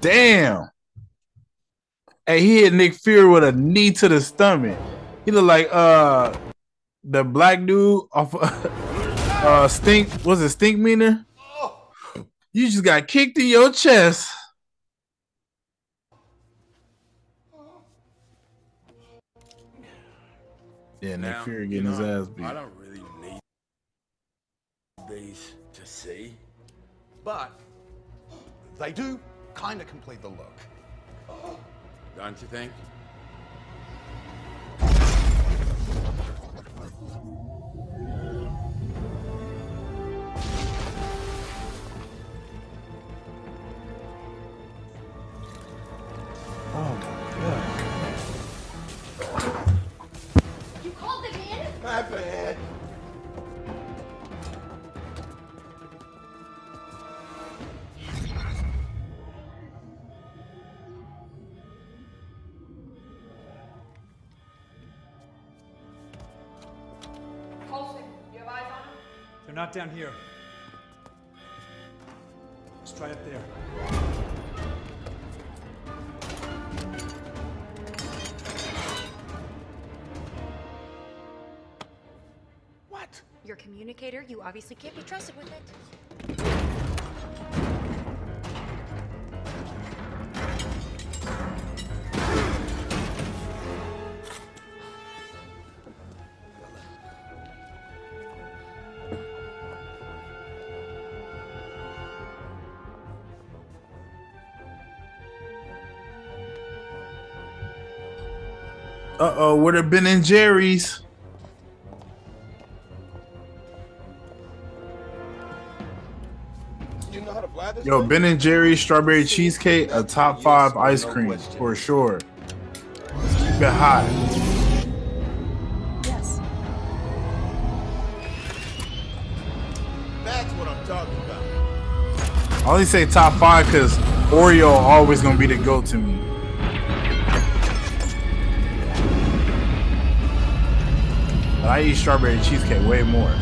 Damn. Hey, he hit Nick Fury with a knee to the stomach. He looked like uh the black dude off *laughs* uh stink was it stink meaner? You just got kicked in your chest. Yeah, Nick Now, Fury you getting his ass beat. I don't really need these to see, but They do kind of complete the look. don't you think? You called them in? My bad. Not down here. Let's try up there. What? Your communicator? You obviously can't be trusted with it. Uh oh, would have been in Jerry's. You know how to fly this? Yo. Ben and Jerry's strawberry cheesecake, a top five ice cream for sure. Let's keep it hot. Yes. That's what I'm talking about. I only say top five because Oreo always gonna be the go to me. I eat strawberry cheesecake way more.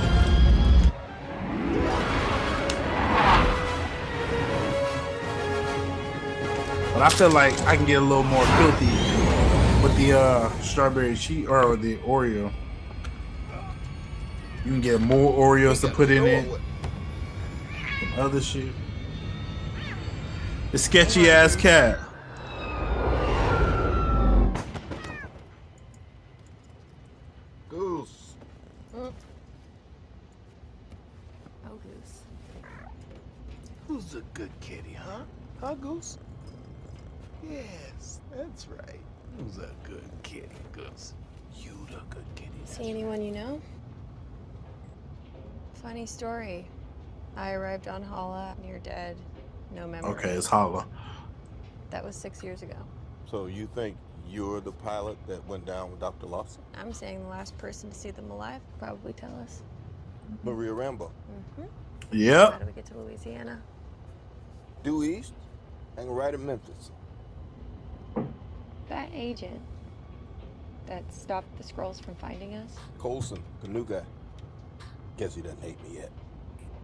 But I feel like I can get a little more filthy with the uh, strawberry cheese or the Oreo. You can get more Oreos to put in it. Some other shit. The sketchy ass cat. Goose. Oh, Goose. Who's a good kitty, huh? Huh, Goose? Yes, that's right. Who's a good kitty, Goose? You the good kitty. See anyone you know? Funny story. I arrived on Hala, near dead, no memory. Okay, it's Hala. That was six years ago. So you think you're the pilot that went down with Dr. Lawson? I'm saying the last person to see them alive probably tell us. Maria Rambeau. hmm Yep. How do we get to Louisiana? Due east, hang right at Memphis. That agent that stopped the Skrulls from finding us? Coulson, the new guy. Guess he doesn't hate me yet.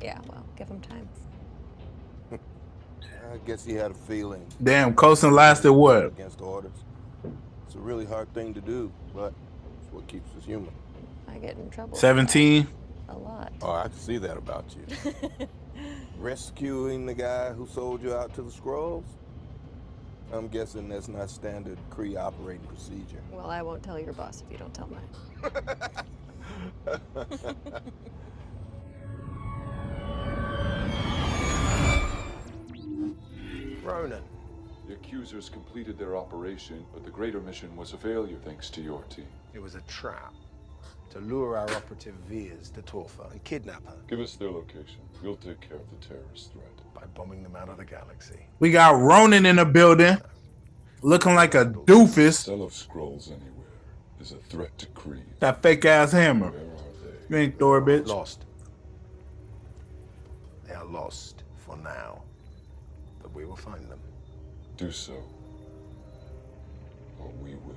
Yeah, well, give him time. *laughs* I guess he had a feeling. Damn, Coulson lasted what? Against orders. It's a really hard thing to do, but it's what keeps us human. I get in trouble. 17. A lot. Oh, I can see that about you. *laughs* Rescuing the guy who sold you out to the Skrulls? I'm guessing that's not standard Kree operating procedure. Well, I won't tell your boss if you don't tell mine. *laughs* *laughs* Ronan. The accusers completed their operation, but the greater mission was a failure thanks to your team. It was a trap to lure our operative Vers to Torfa and kidnap her Give us their location. We'll take care of the terrorist threat. by bombing them out of the galaxy. We got Ronan in the building, looking like a doofus. Cell of Skrulls anywhere is a threat to Kree. That fake ass hammer. You ain't Thor, bitch. Lost. They are lost for now. But we will find them. Do so, or we will.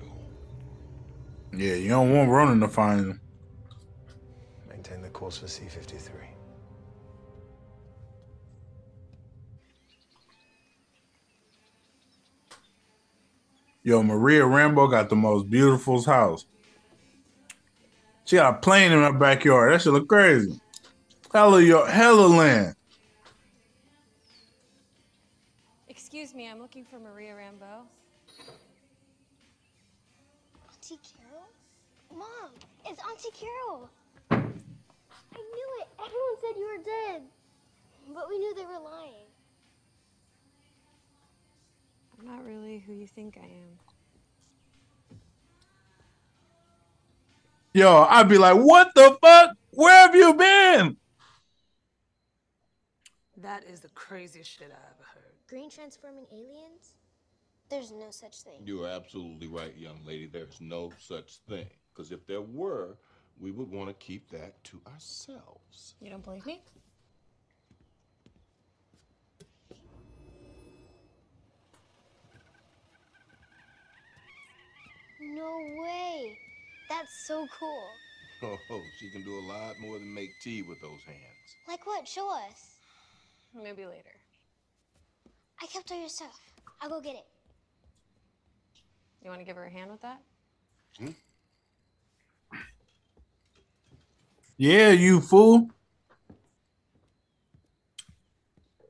Yeah, you don't want Ronan to find him. Maintain the course for C-53. Yo, Maria Rambeau got the most beautiful house. She got a plane in her backyard. That shit look crazy. Hella yo, hella land. Excuse me, I'm looking for Maria Rambeau. Auntie Carol? Mom, it's Auntie Carol. I knew it. Everyone said you were dead. But we knew they were lying. Not really who you think I am. Yo, I'd be like, what the fuck? Where have you been? That is the craziest shit I ever heard. Green transforming aliens? There's no such thing. You are absolutely right, young lady. There's no such thing. Because if there were, we would want to keep that to ourselves. You don't believe me? No way. That's so cool. Oh, she can do a lot more than make tea with those hands. Like what? Show us. Maybe later. I kept all your stuff. I'll go get it. You want to give her a hand with that? Hmm? Yeah, you fool.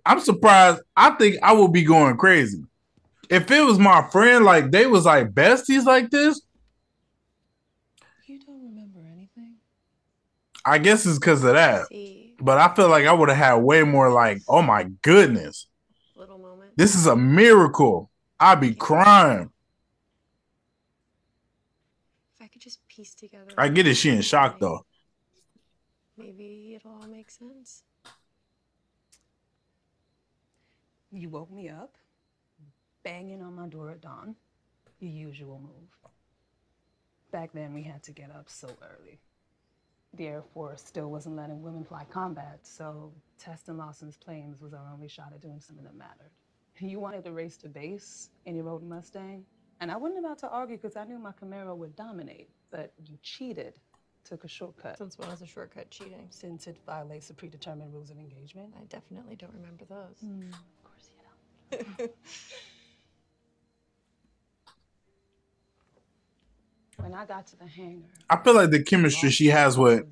I'm surprised. I think I will be going crazy. If it was my friend, like they was like besties like this, You don't remember anything? I guess it's because of that. But I feel like I would have had way more like, oh my goodness. Little moment. This is a miracle. I'd be crying. If I could just piece together. I get it, she in shock though. Maybe it'll all make sense. You woke me up, banging on my door at dawn. Your usual move. Back then, we had to get up so early. The Air Force still wasn't letting women fly combat, so testing Lawson's planes was our only shot at doing something that mattered. You wanted to race to base in your old Mustang, and I wasn't about to argue because I knew my Camaro would dominate, but you cheated, took a shortcut. Since when is a shortcut cheating? Since it violates the predetermined rules of engagement. I definitely don't remember those. Mm, of course you don't. *laughs* when I got to the hangar, I feel like the chemistry she has with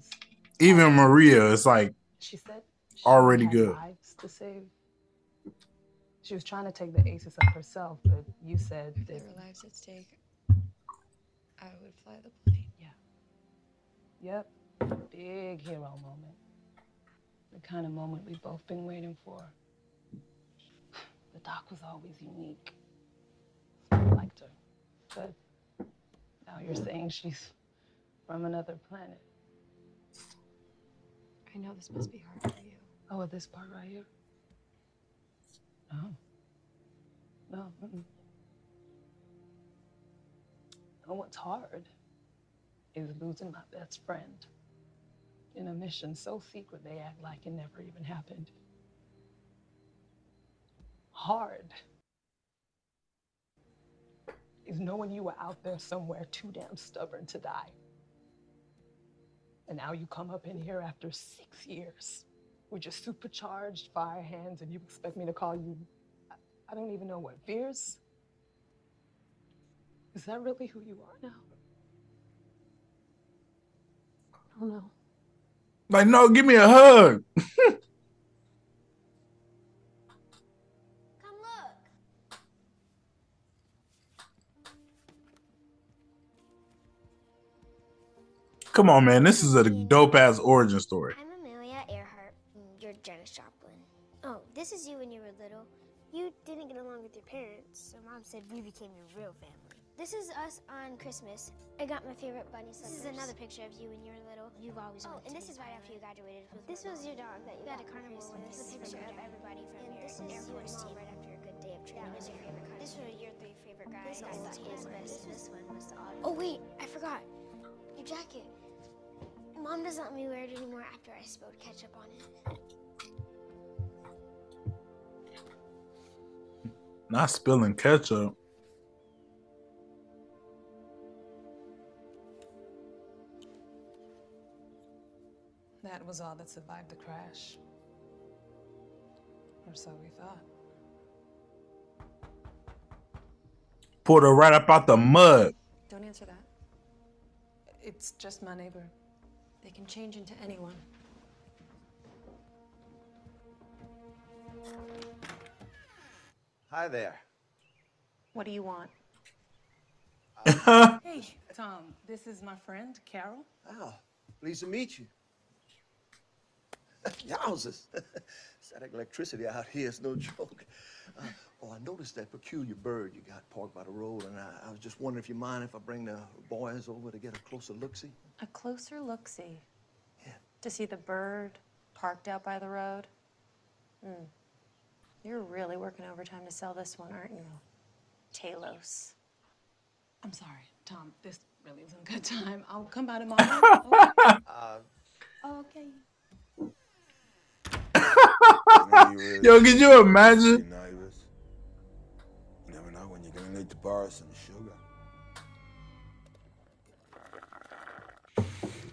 even Maria is like she said she already had good. lives to save. She was trying to take the aces up herself, but you said If there were lives at stake, I would fly the plane. Yeah. Yep. Big hero moment. The kind of moment we've both been waiting for. *sighs* The doc was always unique. I liked her. But now you're saying she's from another planet. I know this must be hard for you. Oh, with this part right here? No. No. Mm-mm. No, what's hard is losing my best friend in a mission so secret they act like it never even happened. Hard is knowing you were out there somewhere too damn stubborn to die. And now you come up in here after six years with your supercharged fire hands and you expect me to call you, I- I don't even know what, Veers? Is that really who you are now? I don't know. Like, no, give me a hug. *laughs* Come on, man. This is a dope ass origin story. I'm Amelia Earhart. You're Janis Joplin. Oh, this is you when you were little. You didn't get along with your parents, so mom said we became your real family. This is us on Christmas. I got my favorite bunny slippers. This is another picture of you when you were little. You've always Oh, and this is right after you graduated. This was your dog that you got a carnival with. This is a picture of everybody from your this is Air Force team right after a good day of training. That was your favorite car. This were your three favorite guys. This I thought you was best. This one was the Oh wait, I forgot. Your jacket. Mom doesn't let me wear it anymore after I spilled ketchup on it. Not spilling ketchup. That was all that survived the crash. Or so we thought. Pulled her right up out the mud. Don't answer that. It's just my neighbor. They can change into anyone. Hi there. What do you want? *laughs* Hey, Tom, this is my friend, Carol. Oh, pleased to meet you. *laughs* Yowzers. *laughs* Static electricity out here is no joke. Uh, oh, I noticed that peculiar bird you got parked by the road, and I, I was just wondering if you mind if I bring the boys over to get a closer look-see? A closer look see. Yeah. To see the bird parked out by the road? Hmm. You're really working overtime to sell this one, aren't you? Talos. I'm sorry, Tom. This really isn't a good *laughs* time. I'll come by tomorrow. okay. Uh, okay. *laughs* Yo, could you imagine? Neighbors. You never know when you're gonna need to borrow some sugar.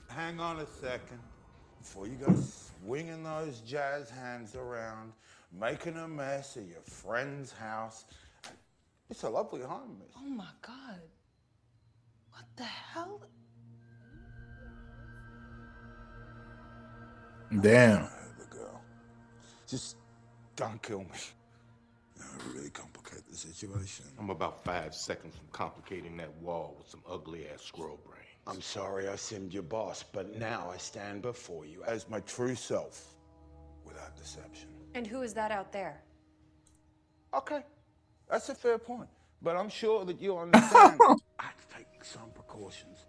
Hang on a second. Before you go swinging those jazz hands around, making a mess of your friend's house. It's a lovely home, miss. Oh my God. What the hell? Damn. Just don't kill me. That would really complicate the situation. I'm about five seconds from complicating that wall with some ugly ass squirrel brain. I'm sorry I seemed your boss, but now I stand before you as my true self, without deception. And who is that out there? Okay, that's a fair point. But I'm sure that you understand. *laughs* I had to take some precautions.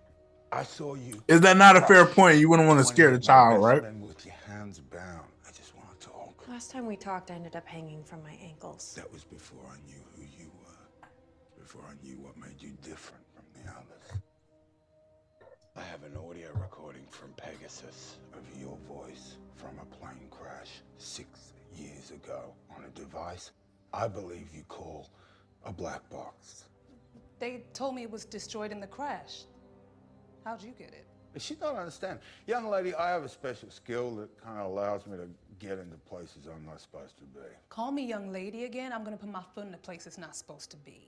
I saw you. Is that not a fair point? You wouldn't want to scare the child, right? With your hands bound. I just want to talk. Last time we talked, I ended up hanging from my ankles. That was before I knew who you were. Before I knew what made you different from the others. I have an audio recording from Pegasus of your voice from a plane crash six years ago on a device I believe you call a black box. They told me it was destroyed in the crash. How'd you get it? She don't understand. Young lady, I have a special skill that kind of allows me to get into places I'm not supposed to be. Call me young lady again. I'm gonna put my foot in a place it's not supposed to be.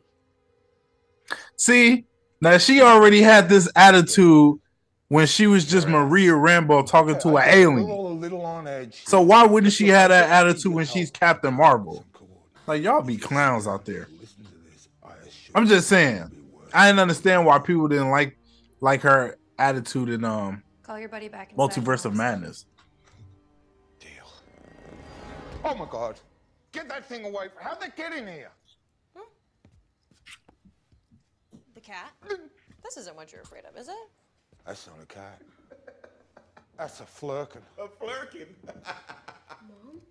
See, now she already had this attitude when she was just Maria Rambeau talking to an alien. A little on edge. So why wouldn't she have that attitude when she's Captain Marvel? Like y'all be clowns out there. I'm just saying. I didn't understand why people didn't like like her attitude in um Call your buddy back. Multiverse of Madness. Oh my god. Get that thing away. How'd that get in here? Hmm? The cat? This isn't what you're afraid of, is it? That's not a cat. That's a flerken. A flerken. *laughs* Mom?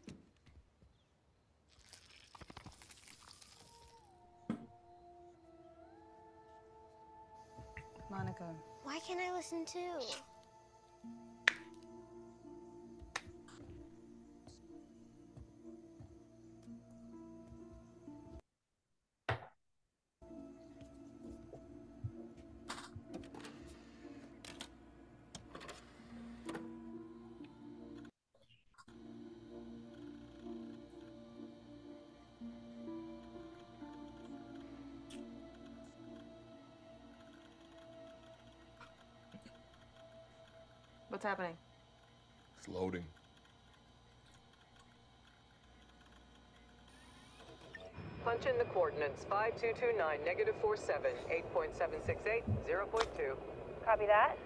Monica. Why can't I listen too? What's happening? It's loading. Punch in the coordinates 5229, negative 47, 8.768, 0.2. Copy that.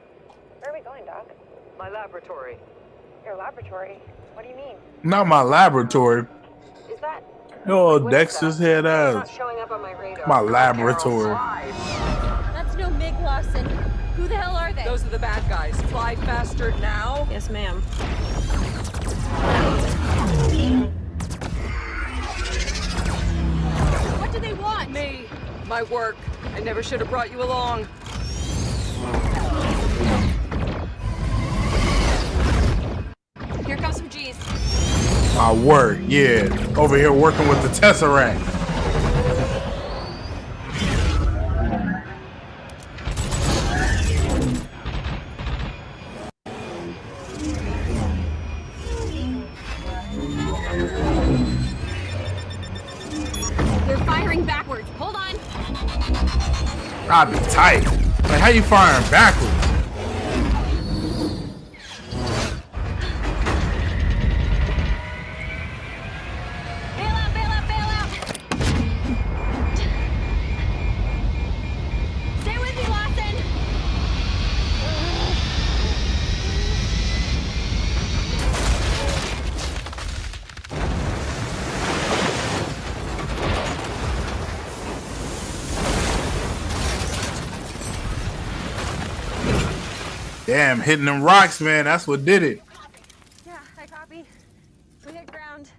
Where are we going, Doc? My laboratory. Your laboratory? What do you mean? Not my laboratory. Is that Yo, Dexter's head not showing up on my radar? My laboratory. That's no Mig Lawson. Who the hell are they? Those are the bad guys. Fly faster now. Yes, ma'am. What do they want? Me. My work. I never should have brought you along. Here comes some G's. My work, yeah. Over here working with the Tesseract. Tight. Like, how you firing backwards? Damn, hitting them rocks, man. That's what did it. Yeah, I copy. We hit ground.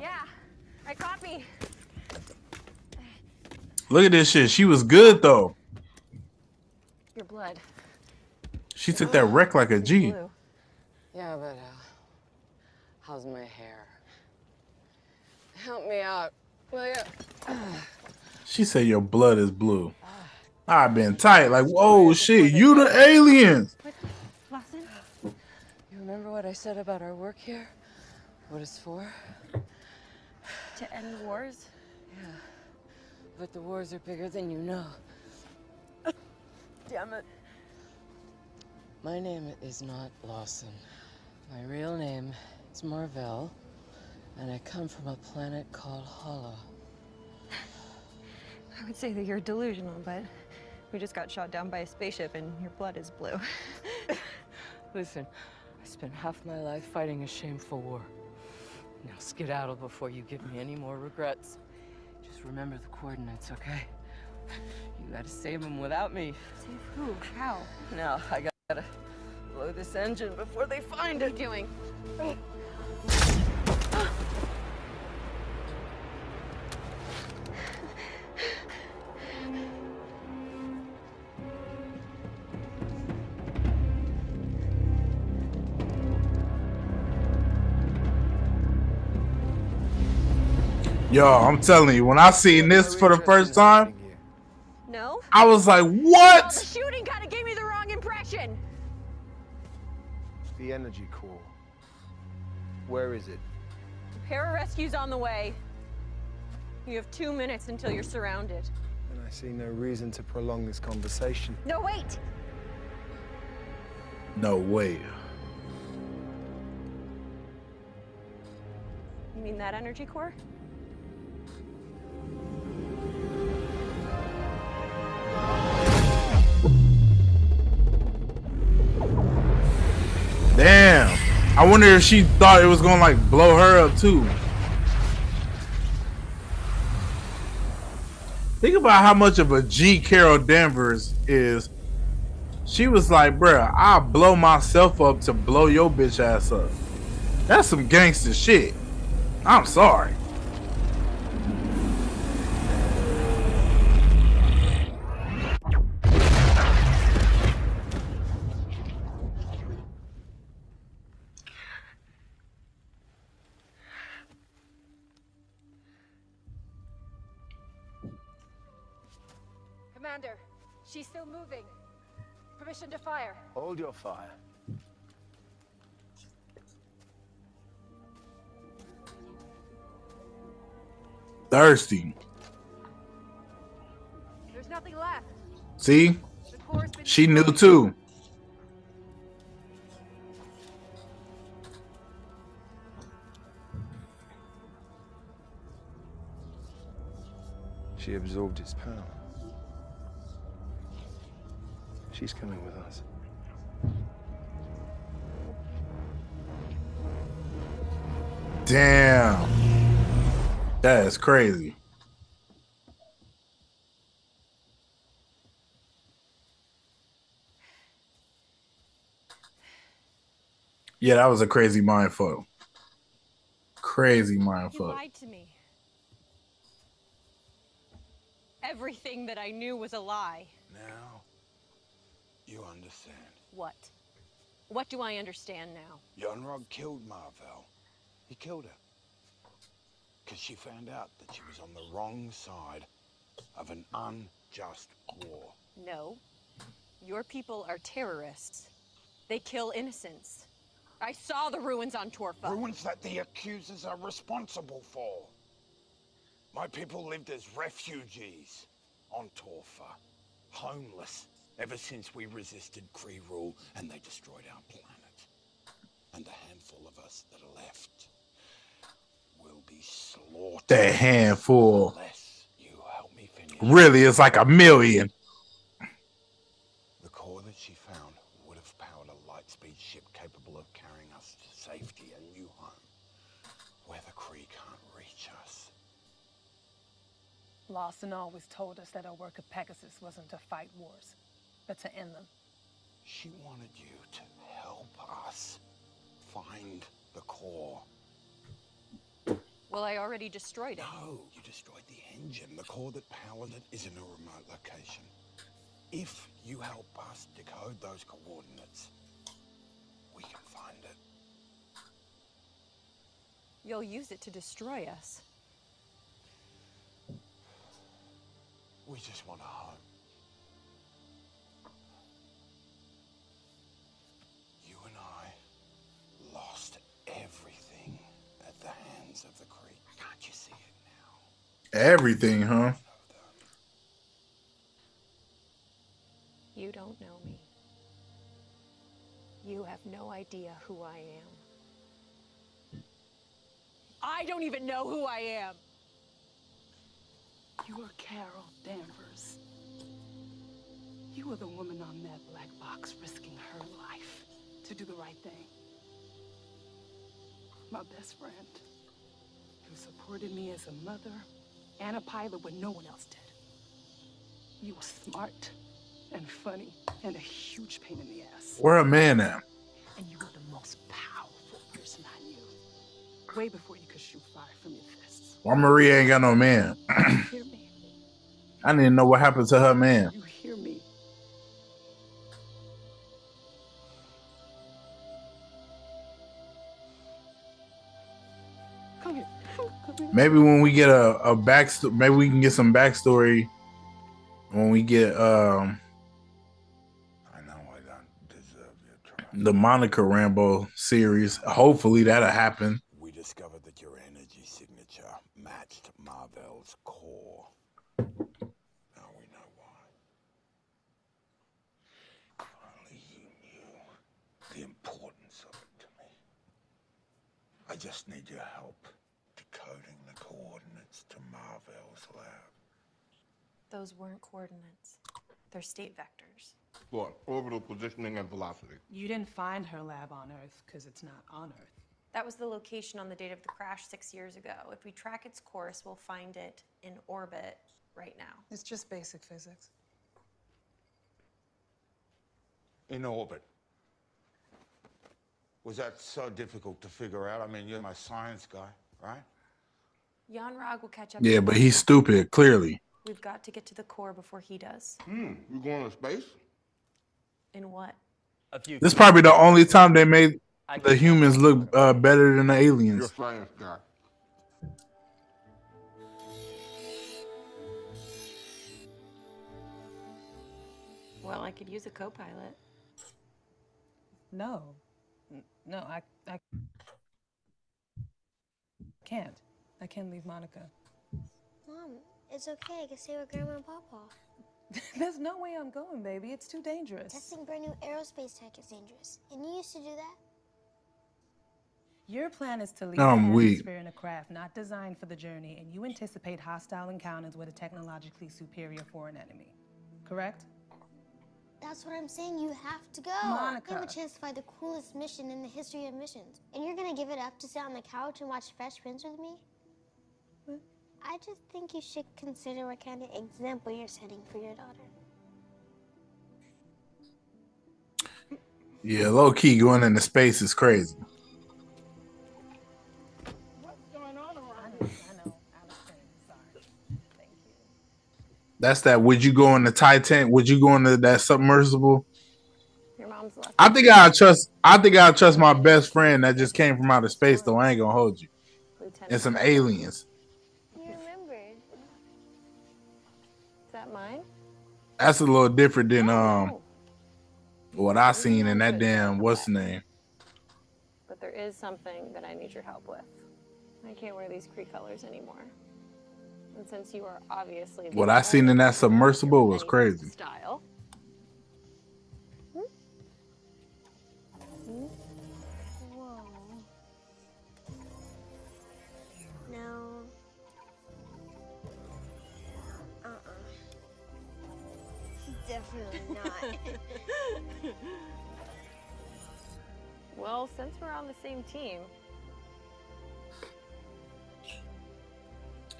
Yeah, I copy. Look at this shit. She was good though. Your blood. She took that wreck like a G. Yeah, but uh, how's my hair? Help me out, will you? She said your blood is blue. I've been tight. Like, whoa, shit, you the aliens. Lawson? You remember what I said about our work here? What it's for? To end wars? Yeah. But the wars are bigger than you know. Damn it. My name is not Lawson. My real name is Mar-Vell, and I come from a planet called Hala. I would say that you're delusional, but we just got shot down by a spaceship and your blood is blue. *laughs* Listen, I spent half my life fighting a shameful war. Now skedaddle before you give me any more regrets. Just remember the coordinates, okay? You gotta save them without me. Save who? How? Now, I gotta blow this engine before they find it. What are you doing? Yo, I'm telling you, when I seen this for the first time, No? I was like, what? The what? shooting kind of gave me the wrong impression. The energy core. Where is it? The pararescue's on the way. You have two minutes until you're surrounded. And I see no reason to prolong this conversation. No, wait! No way. You mean that energy core? Damn. I wonder if she thought it was gonna like blow her up too. Think about how much of a G Carol Danvers is. She was like, bruh, I'll blow myself up to blow your bitch ass up. That's some gangster shit. I'm sorry. Commander, she's still moving. Permission to fire. Hold your fire. Thirsty. There's nothing left. See? She knew too. She absorbed its power. She's coming with us. Damn. That is crazy. Yeah, that was a crazy mind fuck. Crazy mind You fuck. lied to me. Everything that I knew was a lie. Now, you understand. What? What do I understand now? Yon-Rogg killed Mar-Vell. He killed her. Because she found out that she was on the wrong side of an unjust war. No. Your people are terrorists. They kill innocents. I saw the ruins on Torfa. Ruins that the accusers are responsible for. My people lived as refugees. on Torfa, homeless, ever since we resisted Kree rule and they destroyed our planet. And the handful of us that are left will be slaughtered. That handful. Unless you help me finish. Really, it's like a million. The core that she found would have powered a lightspeed ship capable of carrying us to safety and new home, where the Kree can't reach us. Lawson always told us that our work at Pegasus wasn't to fight wars, but to end them. She wanted you to help us find the core. Well, I already destroyed it. No, you destroyed the engine. The core that powered it is in a remote location. If you help us decode those coordinates, we can find it. You'll use it to destroy us. We just want a home. Everything, huh? You don't know me. You have no idea who I am. I don't even know who I am. You are Carol Danvers. You are the woman on that black box risking her life to do the right thing. My best friend, who supported me as a mother and a pilot when no one else did. You were smart and funny and a huge pain in the ass. Where a man at? And you were the most powerful person I knew. Way before you could shoot fire from your fists. Why Maria ain't got no man? *clears throat* Hear me. I didn't know what happened to her man. You hear me. Maybe when we get a, a backstory, maybe we can get some backstory when we get um I know I don't deserve your trust. the Monica Rambeau series. Hopefully that'll happen. We discovered that your energy signature matched Mar-Vell's core. Now we know why. Only you knew the importance of it to me. I just need your help decoding the coordinates to Mar-Vell's lab. Those weren't coordinates. They're state vectors. What? Orbital positioning and velocity. You didn't find her lab on Earth because it's not on Earth. That was the location on the date of the crash six years ago. If we track its course, we'll find it in orbit right now. It's just basic physics. In orbit. Was that so difficult to figure out? I mean, you're my science guy, right? Yon-Rogg will catch up. Yeah, but he's stupid, clearly. We've got to get to the core before he does. Hmm, you going to space? In what? This is probably the only time they made the humans look uh, better than the aliens. You're a aliens. science guy. Well, I could use a co pilot. No. No, I, I can't. I can't leave Monica. Mom, it's okay. I can stay with Grandma and Papa. *laughs* There's no way I'm going, baby. It's too dangerous. Testing brand new aerospace tech is dangerous. And you used to do that? Your plan is to leave I'm weak. atmosphere in a craft not designed for the journey, and you anticipate hostile encounters with a technologically superior foreign enemy. Correct? That's what I'm saying. You have to go. Monica. You have a chance to find the coolest mission in the history of missions. And you're gonna give it up to sit on the couch and watch Fresh Prince with me? I just think you should consider what kind of example you're setting for your daughter. Yeah, low key going into space is crazy. That's that. Would you go in the Titan? Would you go into that submersible? Your mom's left. I think I trust. I think I trust my best friend that just came from outer space. Though I ain't gonna hold you. Lieutenant. And some aliens. That's a little different than um what I seen in that damn what's name. But there is something that I need your help with. I can't wear these Kree colors anymore. And since you are obviously the What I seen in that submersible was crazy. style. Definitely not. *laughs* Well, since we're on the same team,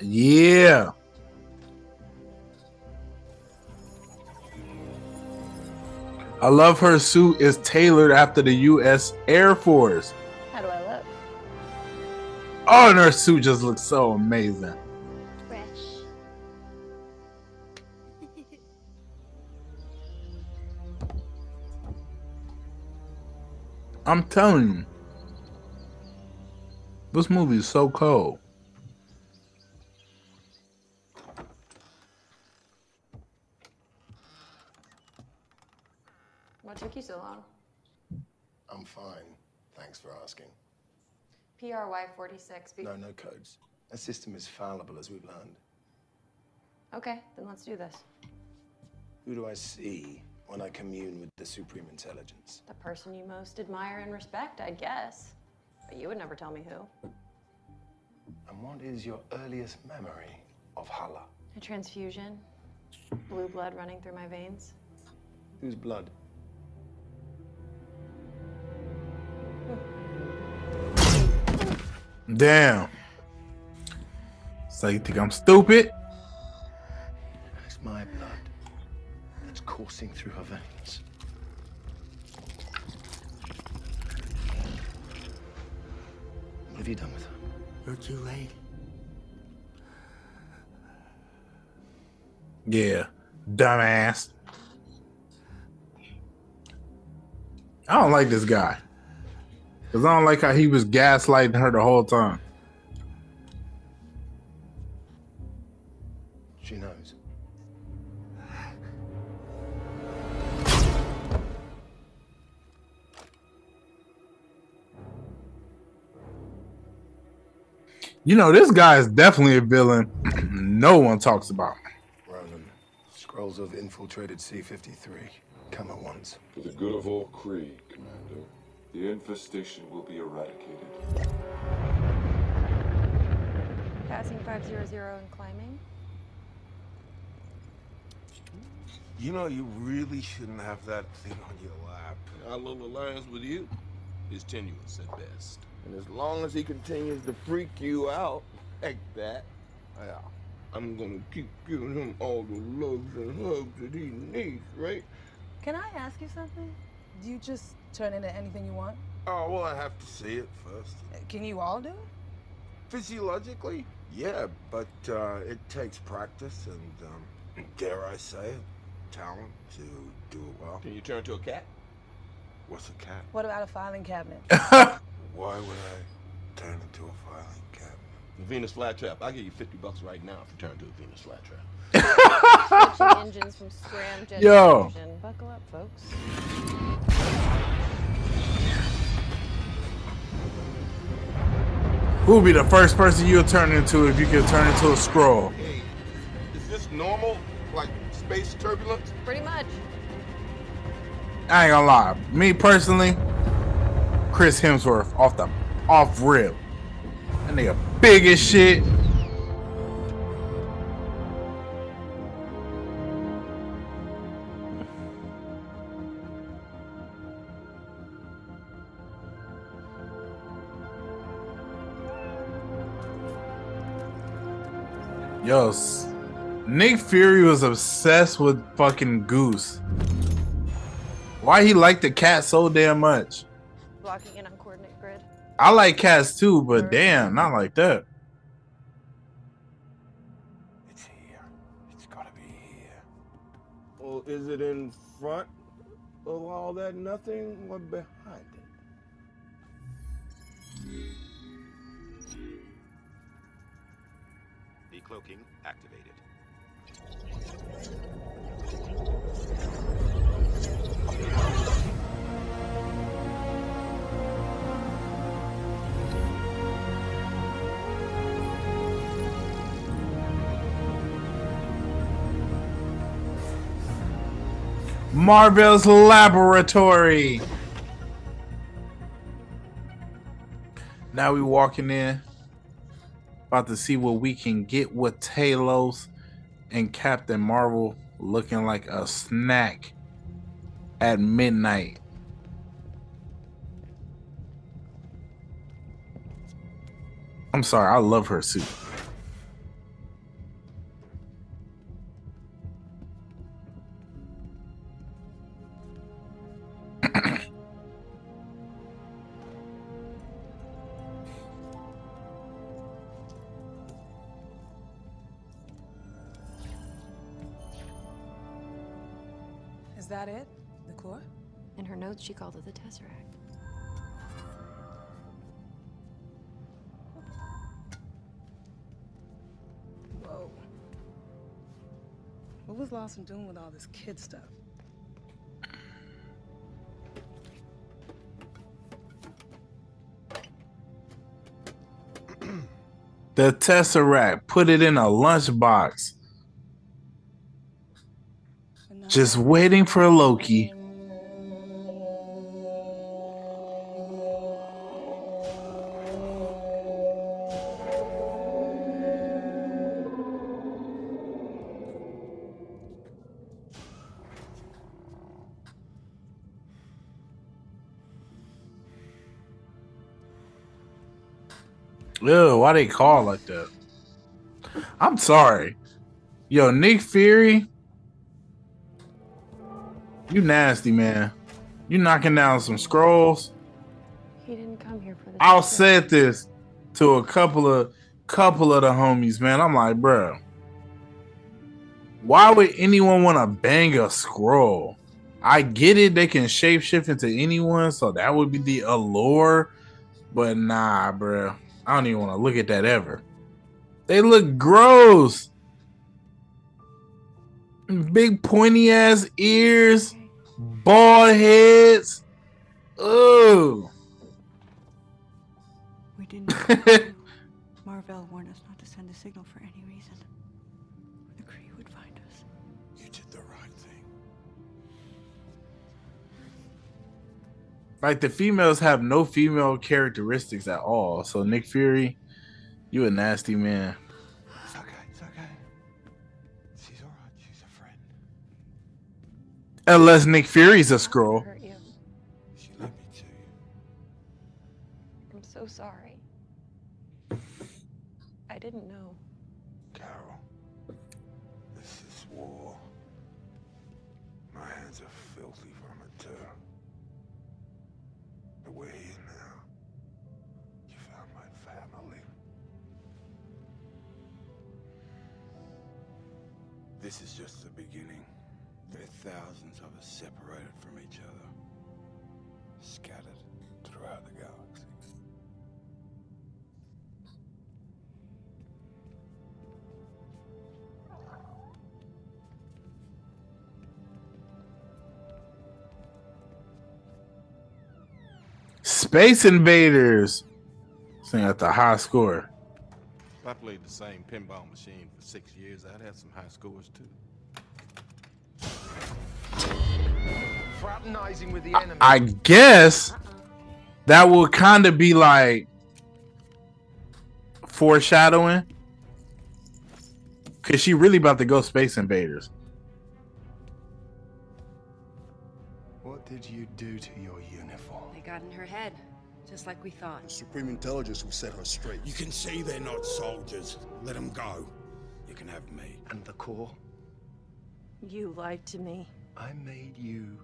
Yeah. I love her suit is tailored after the U.S. Air Force. how do I look? Oh, and her suit just looks so amazing. I'm telling you, this movie is so cold. What took you so long? I'm fine. Thanks for asking. PRY 46. Be- No, no codes. That system is fallible, as we've learned. Okay, then let's do this. Who do I see when I commune with the Supreme Intelligence? The person you most admire and respect, I guess. But you would never tell me who. And what is your earliest memory of Hala? A transfusion, blue blood running through my veins. Whose blood? Damn. So you think I'm stupid? It's my blood that's coursing through her veins. What have you done with her? You're too late. Yeah, dumbass. I don't like this guy. Cause I don't like how he was gaslighting her the whole time. You know, this guy is definitely a villain. *clears throat* no one talks about. Ronan, Skrulls have infiltrated C-53. Come at once. For the good of all Kree, Commander, the infestation will be eradicated. Passing 500 and climbing. You know, you really shouldn't have that thing on your lap. Our little alliance with you is tenuous at best. And as long as he continues to freak you out like that, yeah, I'm gonna keep giving him all the loves and hugs that he needs, right? Can I ask you something? Do you just turn into anything you want? Oh, well, I have to see it first. Can you all do it? Physiologically, yeah, but uh, it takes practice and, um, *clears throat* dare I say it, talent to do it well. Can you turn into a cat? What's a cat? What about a filing cabinet? *laughs* Why would I turn into a filing cabinet? The Venus flytrap. I'll give you 50 bucks right now if you turn into a Venus flytrap. Switching engines from scramjet Yo. to fusion. Buckle up, folks. Who would be the first person you'll turn into if you could turn into a Skrull? Hey, is this normal? Like space turbulence? Pretty much. I ain't gonna lie. Me personally, Chris Hemsworth off the off rip. That nigga big as shit. Yo, Nick Fury was obsessed with fucking Goose. Why he liked the cat so damn much? Blocking in uncoordinate grid. I like cats too, but mm-hmm. damn, not like that. It's here It's got to be here Or is it in front of all that nothing or behind it? Decloaking activated. Mar-Vell's Laboratory. Now we walking in, about to see what we can get with Talos and Captain Marvel looking like a snack at midnight. I'm sorry, I love her suit. That it? The core? In her notes, she called it the Tesseract. Whoa. What was Lawson doing with all this kid stuff? The Tesseract, put it in a lunchbox. Just waiting for Loki. Ew, why they call like that? I'm sorry. Yo, Nick Fury. You nasty, man. You knocking down some Skrulls. He didn't come here for the. I said this to a couple of couple of the homies, man. I'm like, bro, why would anyone want to bang a Skrull? I get it, they can shapeshift into anyone, so that would be the allure. But nah, bro. I don't even want to look at that ever. They look gross. Big pointy ass ears, bald heads. Oh. We didn't. *laughs* Mar-Vell warned us not to send a signal for any reason. The Kree would find us. You did the right thing. Like the females have no female characteristics at all. So Nick Fury, you a nasty man. Unless Nick Fury's a Skrull. Space Invaders. Sing at the high score. If I played the same pinball machine for six years, I'd have some high scores too. Fraternizing with the enemy. I guess that will kind of be like foreshadowing. Cause she really about to go Space Invaders. What did you do to your uniform? They got in her head, just like we thought. The Supreme Intelligence will set her straight. You can see they're not soldiers. Let them go. You can have me. And the core? You lied to me. I made you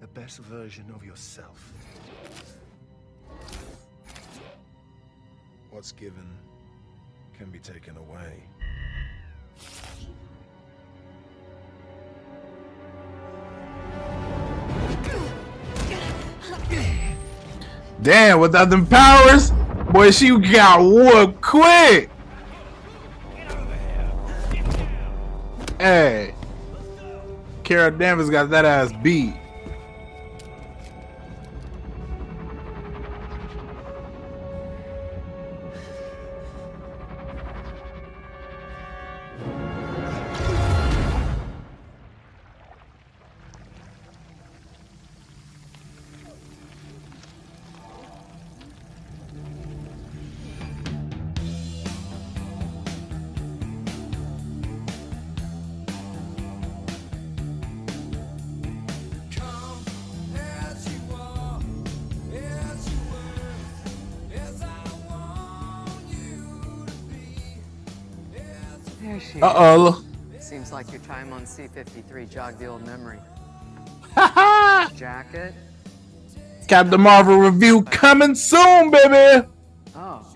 the best version of yourself. What's given can be taken away. Damn, without them powers, boy, she got whooped quick. Hey, Kara Danvers got that ass beat. There she. Uh-oh. Seems like your time on C-53 jogged the old memory. Jacket? Captain Marvel review coming soon, baby. Oh.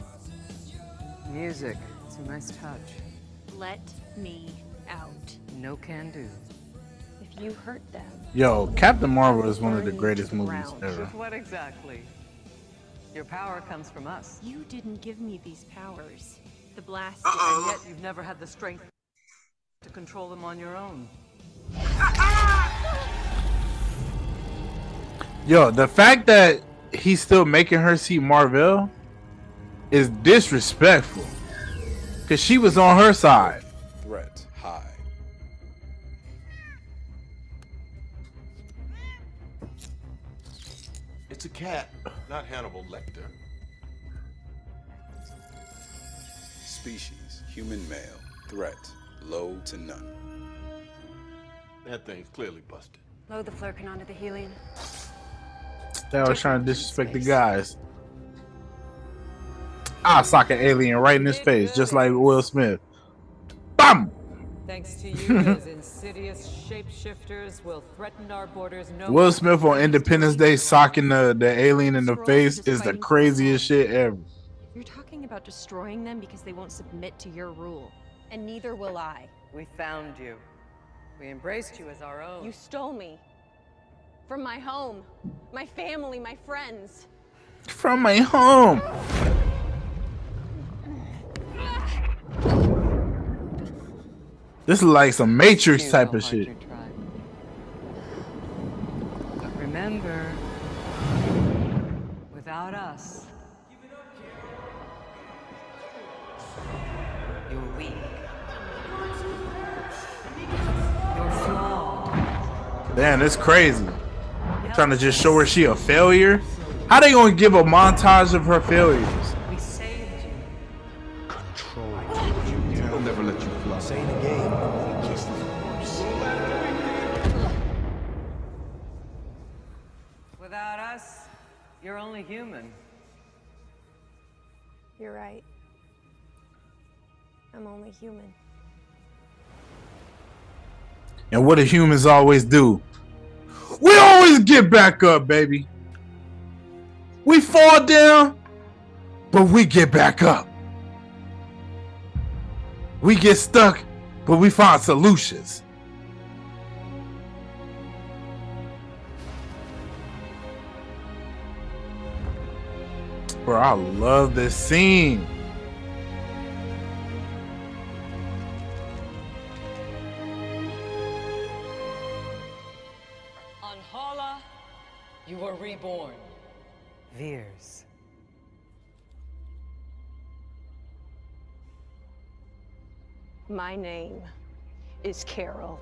Music. It's a nice touch. Let me out. No can do. If you hurt them, Yo, Captain Marvel is one of the greatest movies ever. What exactly? Your power comes from us. you didn't give me these powers. The blast. And yet you've never had the strength to control them on your own. Uh-uh. Yo, the fact that he's still making her see Mar-Vell is disrespectful. Cause she was on her side. Threat high. It's a cat, not Hannibal Lecter. Species, human male. Threat, low to none. That thing's clearly busted. Load the Flerken onto the Helion. They was trying to disrespect the guys. I'll sock an alien right in his face, just like Will Smith. Bam! Thanks to you, *laughs* those insidious shapeshifters will threaten our borders no Will Smith on Independence Day socking the, the alien in the face is the craziest shit ever. You're talking about destroying them because they won't submit to your rule. And neither will I. We found you. We embraced you as our own. You stole me. From my home, my family, my friends. From my home. This is like some Matrix type of shit. Damn, that's crazy. Trying to just show her she a failure. How they gonna give a montage of her failures? We saved you. Control. He'll never let you fly. Saying again. Without us, you're only human. You're right. I'm only human. And what do humans always do? We always get back up, baby. We fall down, but we get back up. We get stuck, but we find solutions. Bro, I love this scene. Vers. My name is Carol.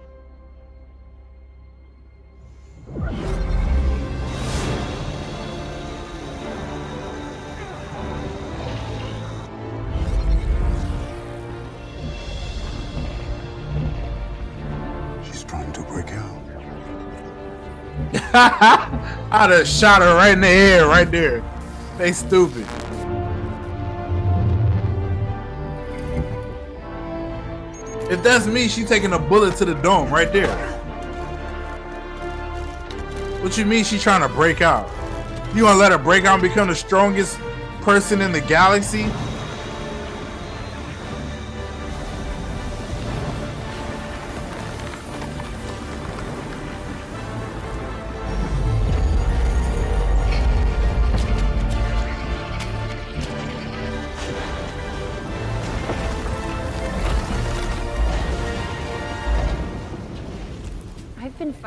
She's trying to break out. *laughs* I'd have shot her right in the head, right there. They stupid. If that's me, she taking a bullet to the dome right there. What you mean she trying to break out? You gonna let her break out and become the strongest person in the galaxy?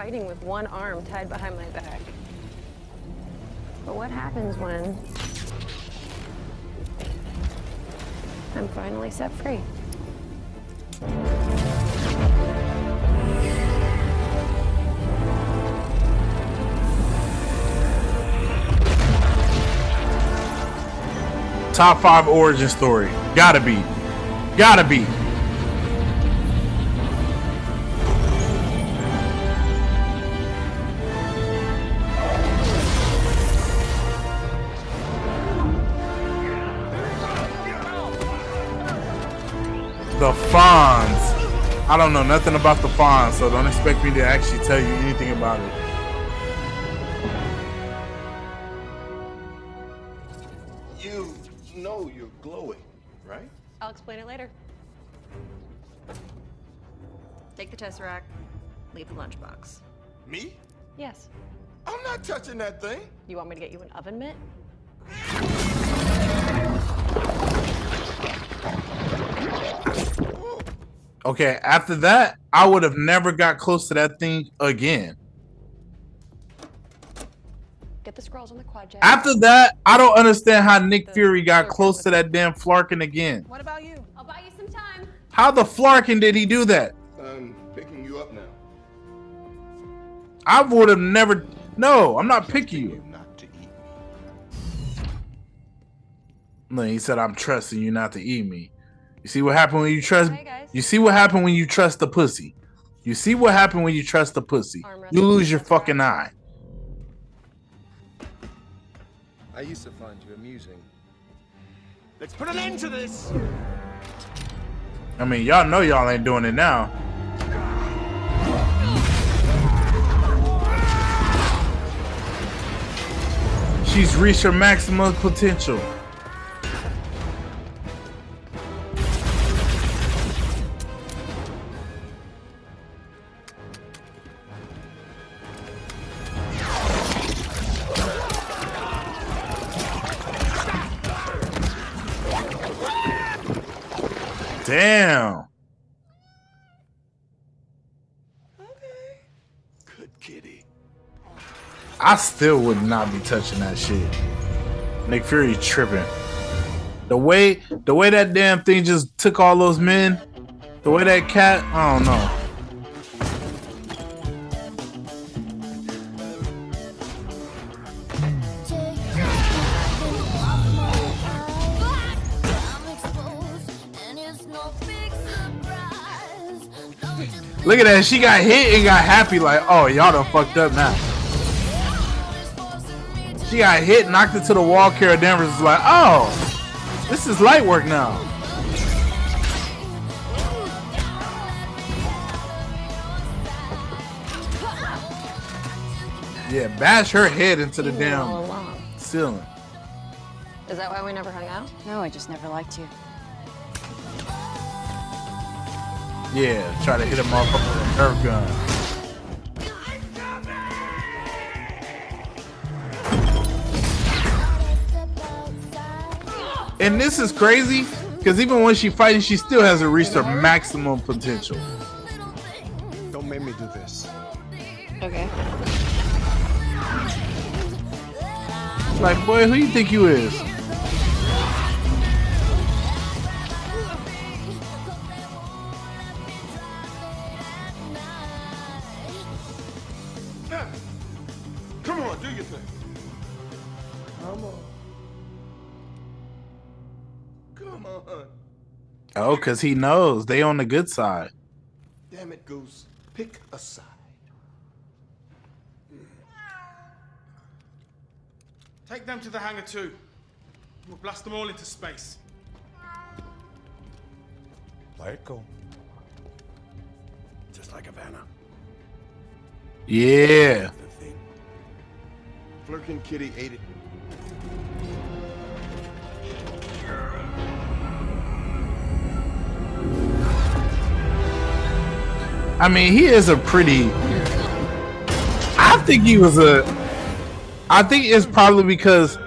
Fighting with one arm tied behind my back. But what happens when I'm finally set free? Top five origin story. Gotta be. Gotta be. I don't know nothing about the Fonz, so don't expect me to actually tell you anything about it. You know you're glowing, right? I'll explain it later. Take the Tesseract, leave the lunchbox. Me? Yes. I'm not touching that thing. You want me to get you an oven mitt? Okay, after that, I would have never got close to that thing again. Get the Skrulls on the quad jet. After that, I don't understand how Nick Fury got close to that damn Flerken again. What about you? I'll buy you some time. How the Flerken did he do that? I'm picking you up now. I would have never. No, I'm not picking you. not to eat No, he said I'm trusting you not to eat me. You see what happened when you trust? You see what happened when you trust the pussy? You see what happened when you trust the pussy? You lose your fucking eye. I used to find you amusing. Let's put an end to this. I mean, y'all know y'all ain't doing it now. She's reached her maximum potential. I still would not be touching that shit. Nick Fury tripping. The way the way that damn thing just took all those men, the way that cat, I don't know. Look at that. She got hit and got happy like, oh, y'all done fucked up now. She got hit, knocked into the wall. Kara Danvers is like, oh, this is light work now. Yeah, bash her head into the damn ceiling. Is that why we never hung out? No, I just never liked you. Yeah, try to hit him off with a Nerf gun. And this is crazy because even when she fighting, she still hasn't reached her maximum potential. Don't make me do this. Okay. Like, boy, who you think you is? Because he knows they on the good side. Damn it, Goose. Pick a side. Take them to the hangar too. We'll blast them all into space. Let it go. Just like Havana. Yeah. Flerken Kitty ate it. I mean, he is a pretty. I think he was a. I think it's probably because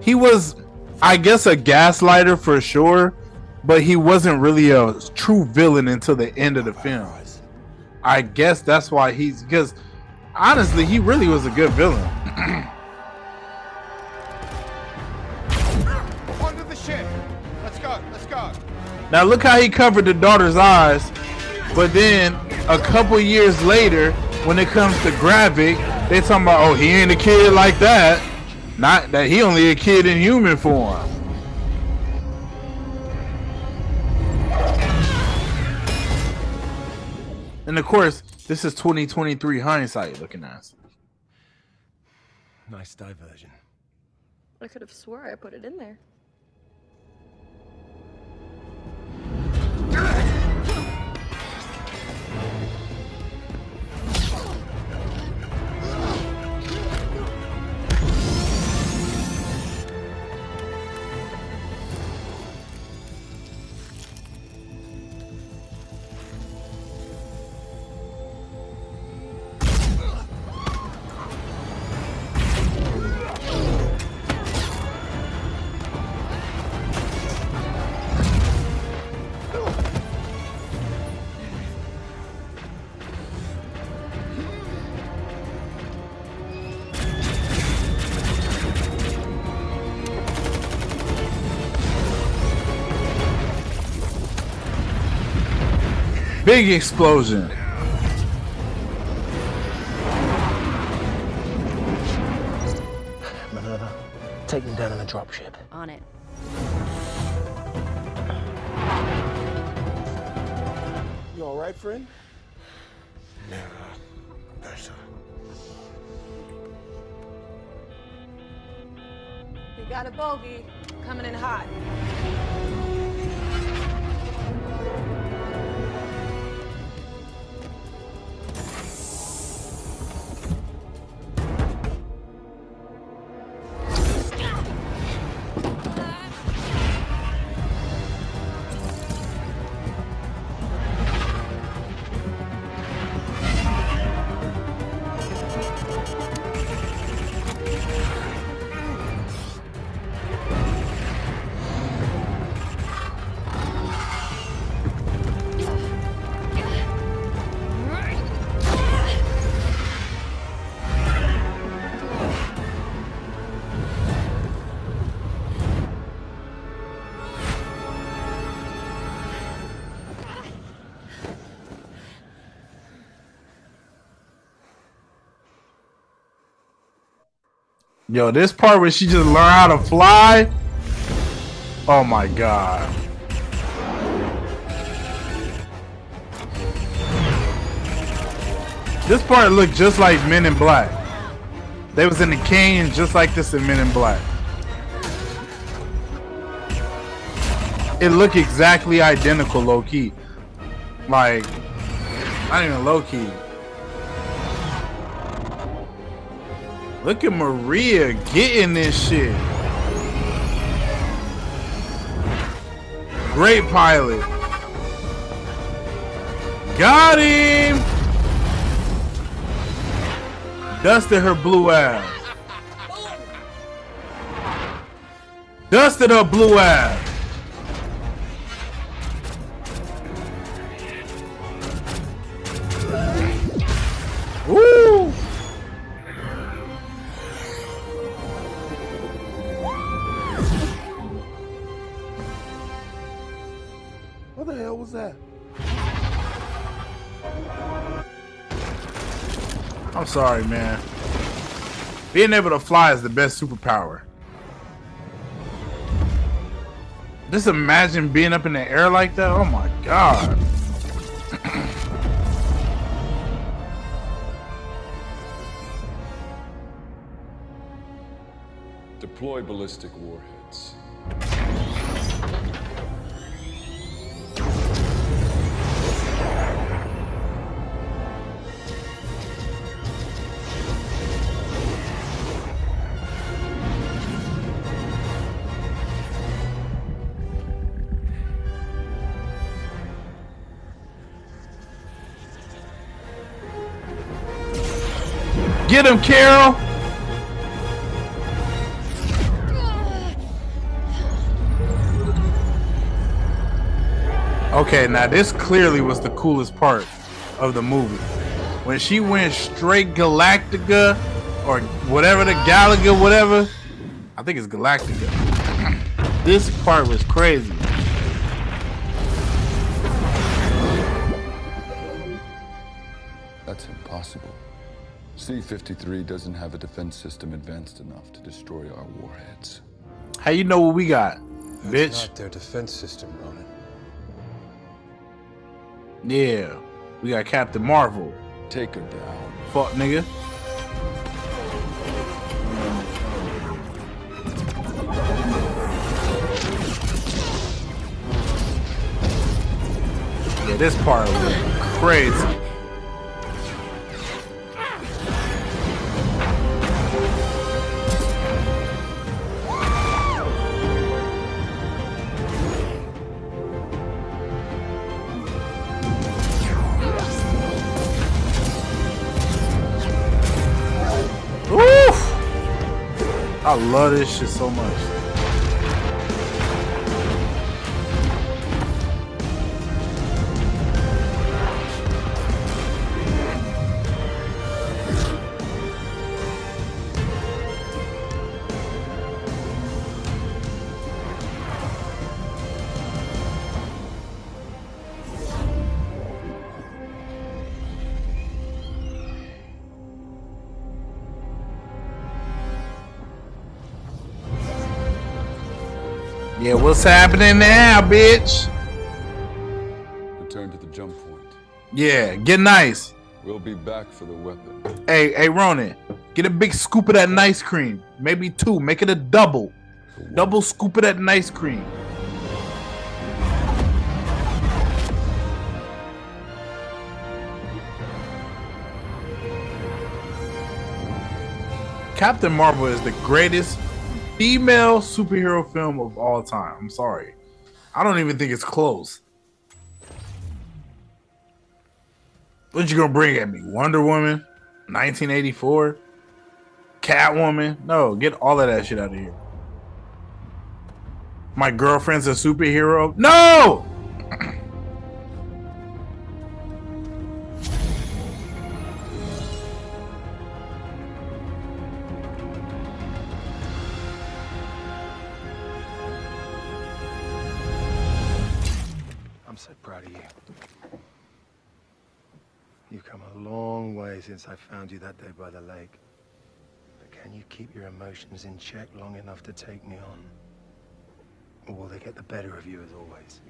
he was, I guess, a gaslighter for sure, but he wasn't really a true villain until the end of the film. I guess that's why he's because honestly, he really was a good villain. *clears throat* Onto the ship. Let's go. Let's go. Now look how he covered the daughter's eyes, but then a couple years later, when it comes to Gravik, they talking about, oh, he ain't a kid like that. Not that he only a kid in human form. And of course, this is 2023 hindsight looking at. Nice diversion. I could have swore I put it in there. Big explosion. Minerva, take them down in a dropship. On it. You all right, friend? We got a bogey coming in hot. Yo, this part where she just learned how to fly. Oh my god. This part looked just like Men in Black. They was in the canyon just like this in Men in Black. It looked exactly identical, low key. Like, not even low key. Look at Maria getting this shit. Great pilot. Got him. Dusted her blue ass. Dusted her blue ass. Sorry, man. Being able to fly is the best superpower. Just imagine being up in the air like that. Oh my god. Deploy ballistic warheads. Get him, Carol. Okay, now this clearly was the coolest part of the movie. When she went straight Galactica or whatever the Galaga, whatever. I think it's Galactica. *clears throat* This part was crazy. That's impossible. C-53 doesn't have a defense system advanced enough to destroy our warheads. How you know what we got, bitch? Not their defense system, Ronan. Yeah, we got Captain Marvel. Take her down. Fuck, nigga. Yeah, this part was crazy. I love this shit so much. What's happening now, bitch? Return to the jump point. Yeah, get nice. We'll be back for the weapon. Hey, hey, Ronan, get a big scoop of that nice cream. Maybe two. Make it a double. Double scoop of that nice cream. Captain Marvel is the greatest female superhero film of all time. I'm sorry. I don't even think it's close. What you gonna bring at me? Wonder Woman? 1984? Catwoman? No, get all of that shit out of here. My girlfriend's a superhero? No! You day by the lake. But can you keep your emotions in check long enough to take me on? Or will they get the better of you as always?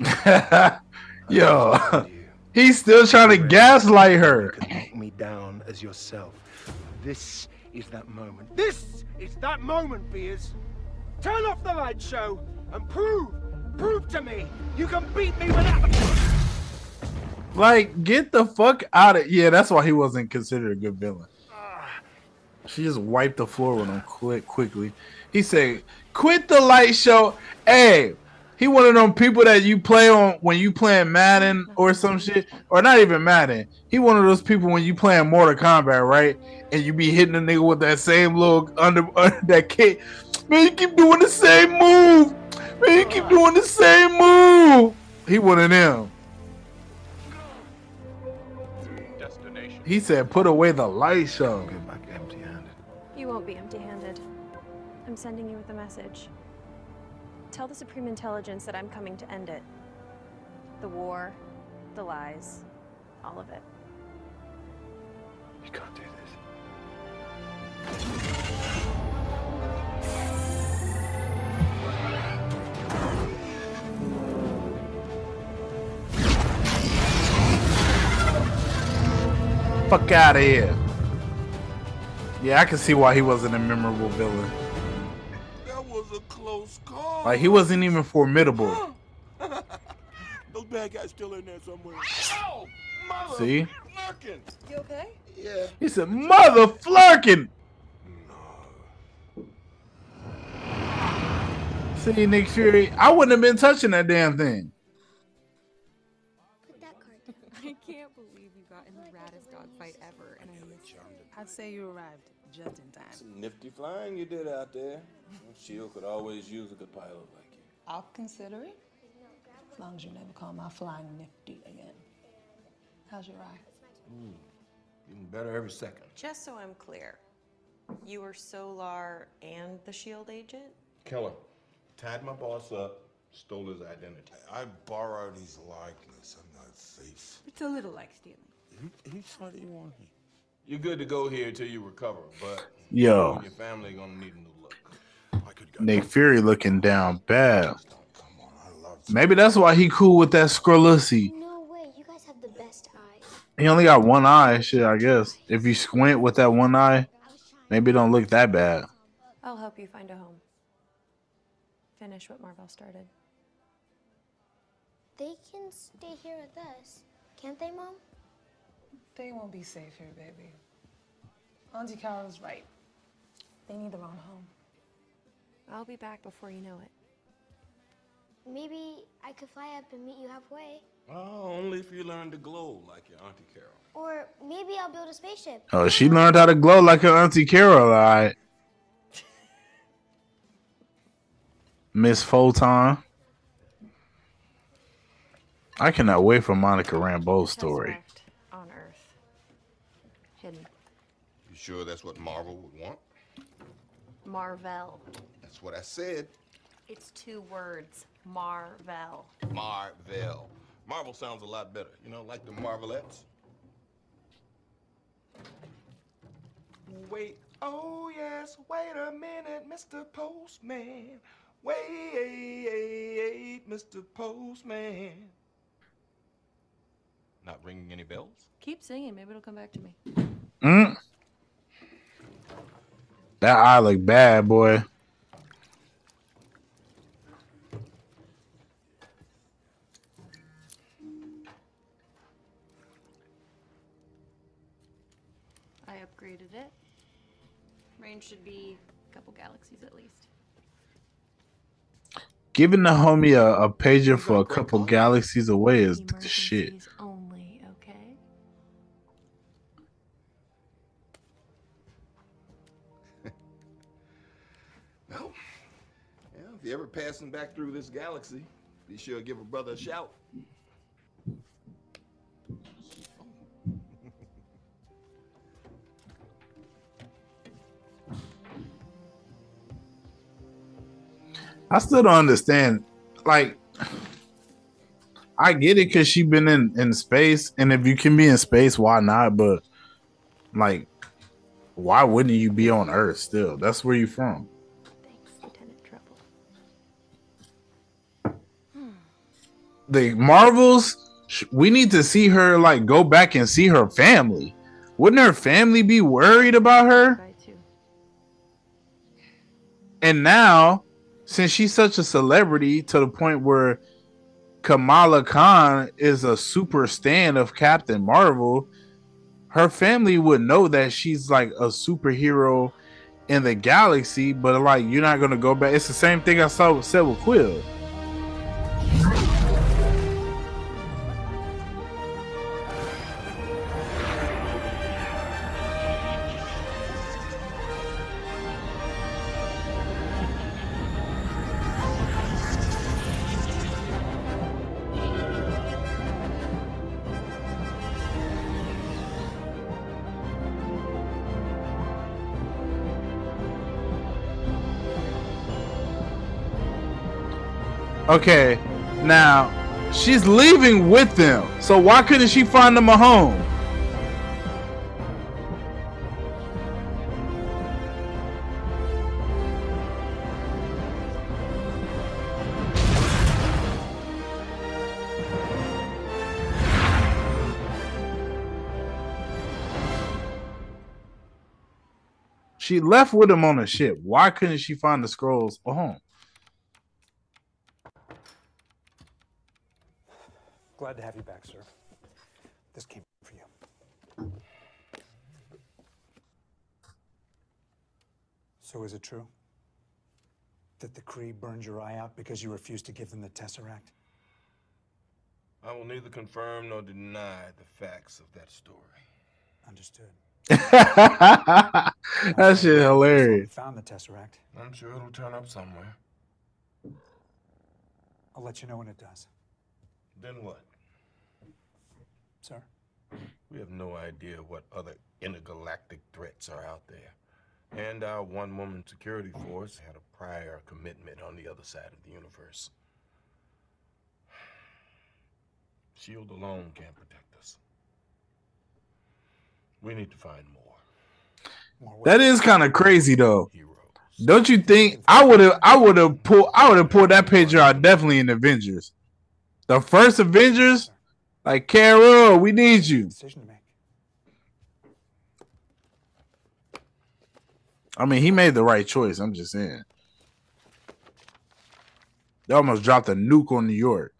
*laughs* Yo, he's still trying to gaslight her. Knock me down as yourself. This is that moment. This is that moment, Vers. Turn off the light show and prove, prove to me you can beat me without. Like, get the fuck out of yeah. That's why he wasn't considered a good villain. *sighs* She just wiped the floor with him quick, quickly. He said, "Quit the light show." Hey, he one of them people that you play on when you playing Madden or some shit, or not even Madden. He one of those people when you playing Mortal Kombat, right? And you be hitting the nigga with that same little under, *laughs* under that kick. Man, you keep doing the same move. Man, you keep doing the same move. He one of them. He said, "Put away the light show." You won't be empty handed. I'm sending you with a message. Tell the Supreme Intelligence that I'm coming to end it. The war, the lies, all of it. You can't do this. Fuck out of here. Yeah, I can see why he wasn't a memorable villain. That was a close call. Like he wasn't even formidable. *laughs* Those bad guys still in there somewhere. Oh, mother See? flerken. You okay? Yeah. He said, "Mother flirking." See, Nick Fury, I wouldn't have been touching that damn thing. Say you arrived just in time. Some nifty flying you did out there. Shield could always use a good pilot like you. I'll consider it. As long as you never call my flying nifty again. How's your eye? Mm, getting better every second. Just so I'm clear, you were Soh-Larr and the SHIELD agent? Keller tied my boss up, stole his identity. I borrowed his likeness. I'm no thief. It's a little like stealing. Who, who said he wanted? You're good to go here until you recover, but Yo. you and your family gonna need a new look. Nick Fury looking down bad. Maybe that's why he cool with that Skrullussy. No way, you guys have the best eyes. He only got one eye, shit. I guess if you squint with that one eye, maybe it don't look that bad. I'll help you find a home. Finish what Mar-Vell started. They can stay here with us, can't they, Mom? They won't be safe here, baby. Auntie Carol's right. They need their own home. I'll be back before you know it. Maybe I could fly up and meet you halfway. Oh, only if you learn to glow like your Auntie Carol. Or maybe I'll build a spaceship. Oh, she learned how to glow like her auntie Carol. All right, *laughs* Miss Photon. I cannot wait for Monica Rambeau's story. Left on Earth. Hidden. You sure that's what Mar-Vell would want? Mar-Vell. That's what I said. It's two words. Mar-Vell. Marvel. Marvel sounds a lot better. You know, like the Marvelettes. Wait, oh yes, wait a minute, Mr. Postman. Wait, Mr. Postman. Not ringing any bells? Keep singing. Maybe it'll come back to me. Mm. That eye look bad, boy. I upgraded it. Range should be a couple galaxies at least. Giving the homie a, a pager for a couple galaxies away is the shit. Passing back through this galaxy, be sure to give a brother a shout. I still don't understand. Like, I get it because she been in in space, and if you can be in space, why not? But like, why wouldn't you be on Earth still? That's where you from. The Marvels, we need to see her like go back and see her family. Wouldn't her family be worried about her? And now, since she's such a celebrity to the point where Kamala Khan is a super stand of Captain Marvel, her family would know that she's like a superhero in the galaxy, but like you're not gonna go back. It's the same thing I saw said with Quill. Okay, now she's leaving with them, so why couldn't she find them a home? She left with him on a ship. Why couldn't she find the Skrulls a home? Glad to have you back, sir. This came for you. So is it true that the Kree burned your eye out because you refused to give them the Tesseract? I will neither confirm nor deny the facts of that story. Understood. *laughs* that shit hilarious. Found the Tesseract. I'm sure it'll turn up somewhere. I'll let you know when it does. Then what? Sir? We have no idea what other intergalactic threats are out there. And our one woman security force had a prior commitment on the other side of the universe. Shield alone can't protect us. We need to find more. That is kind of crazy though. Don't you think I would have I would have pulled I would have pulled that picture out definitely in Avengers. The first Avengers, like Carol, we need you. Decision to make. I mean, he made the right choice. I'm just saying. They almost dropped a nuke on New York.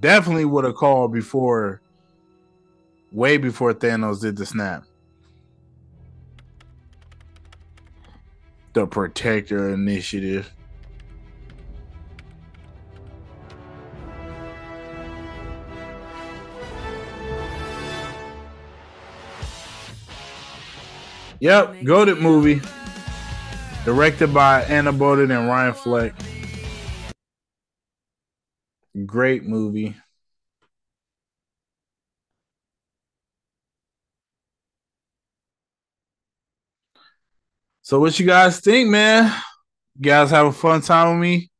Definitely would have called before, way before Thanos did the snap. The Protector Initiative. Yep, goaded movie. Directed by Anna Boden and Ryan Fleck. Great movie. So what you guys think, man? You guys have a fun time with me?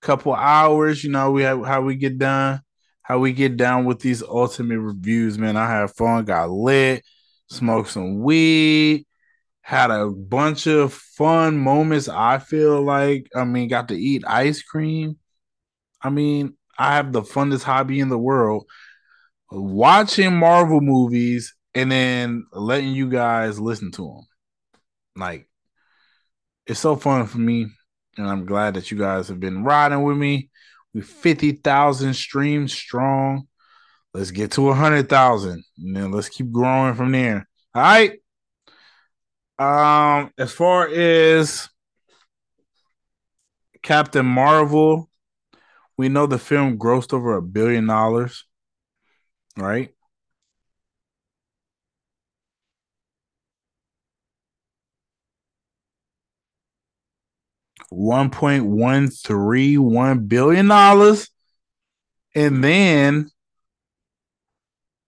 Couple hours, you know, we have how we get done, how we get down with these ultimate reviews, man. I had fun, got lit, smoked some weed, had a bunch of fun moments. I feel like, I mean, got to eat ice cream. I mean, I have the funnest hobby in the world watching Marvel movies and then letting you guys listen to them. Like, it's so fun for me. And I'm glad that you guys have been riding with me. We 50,000 streams strong. Let's get to a 100,000 and then let's keep growing from there. All right. Um, as far as Captain Marvel, we know the film grossed over a billion dollars, right? One point one three one billion dollars, and then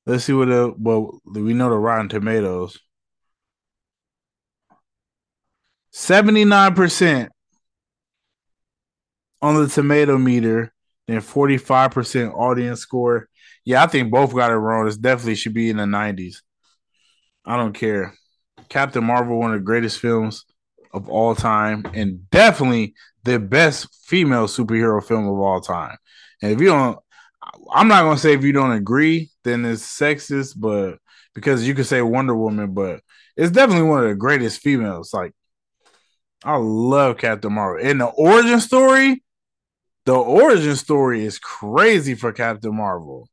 let's see what the well we know the Rotten Tomatoes. 79% on the tomato meter, then 45% audience score. Yeah, I think both got it wrong. This definitely should be in the 90s. I don't care. Captain Marvel, one of the greatest films of all time, and definitely the best female superhero film of all time. And if you don't, I'm not gonna say if you don't agree, then it's sexist, but because you could say Wonder Woman, but it's definitely one of the greatest females. Like I love Captain Marvel. And the origin story, the origin story is crazy for Captain Marvel.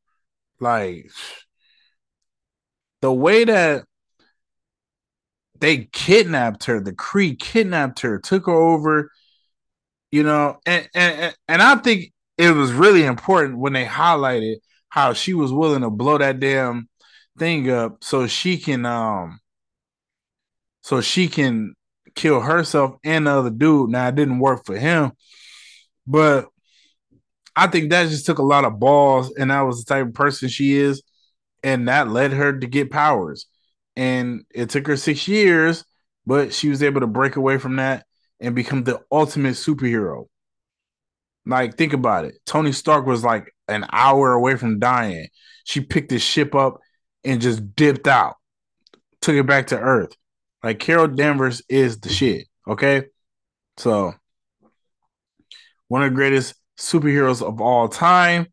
Like the way that they kidnapped her, the Kree kidnapped her, took her over, you know, and and and I think it was really important when they highlighted how she was willing to blow that damn thing up so she can um so she can kill herself and the other dude. Now it didn't work for him, but I think that just took a lot of balls, and that was the type of person she is, and that led her to get powers. And it took her six years, but she was able to break away from that and become the ultimate superhero. Like, think about it. Tony Stark was like an hour away from dying. She picked his ship up and just dipped out, took it back to Earth. Like Carol Danvers is the shit. Okay. So one of the greatest superheroes of all time.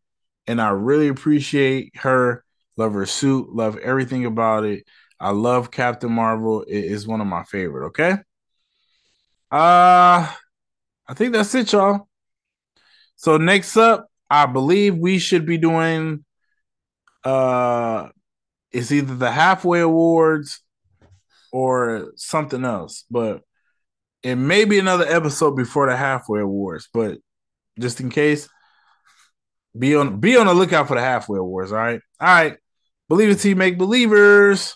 And I really appreciate her. Love her suit. Love everything about it. I love Captain Marvel. It is one of my favorite. Okay. Uh I think that's it, y'all. So next up, I believe we should be doing uh it's either the halfway awards or something else. But it may be another episode before the halfway awards, but just in case, be on be on the lookout for the halfway awards. All right, all right. Believe it to make believers.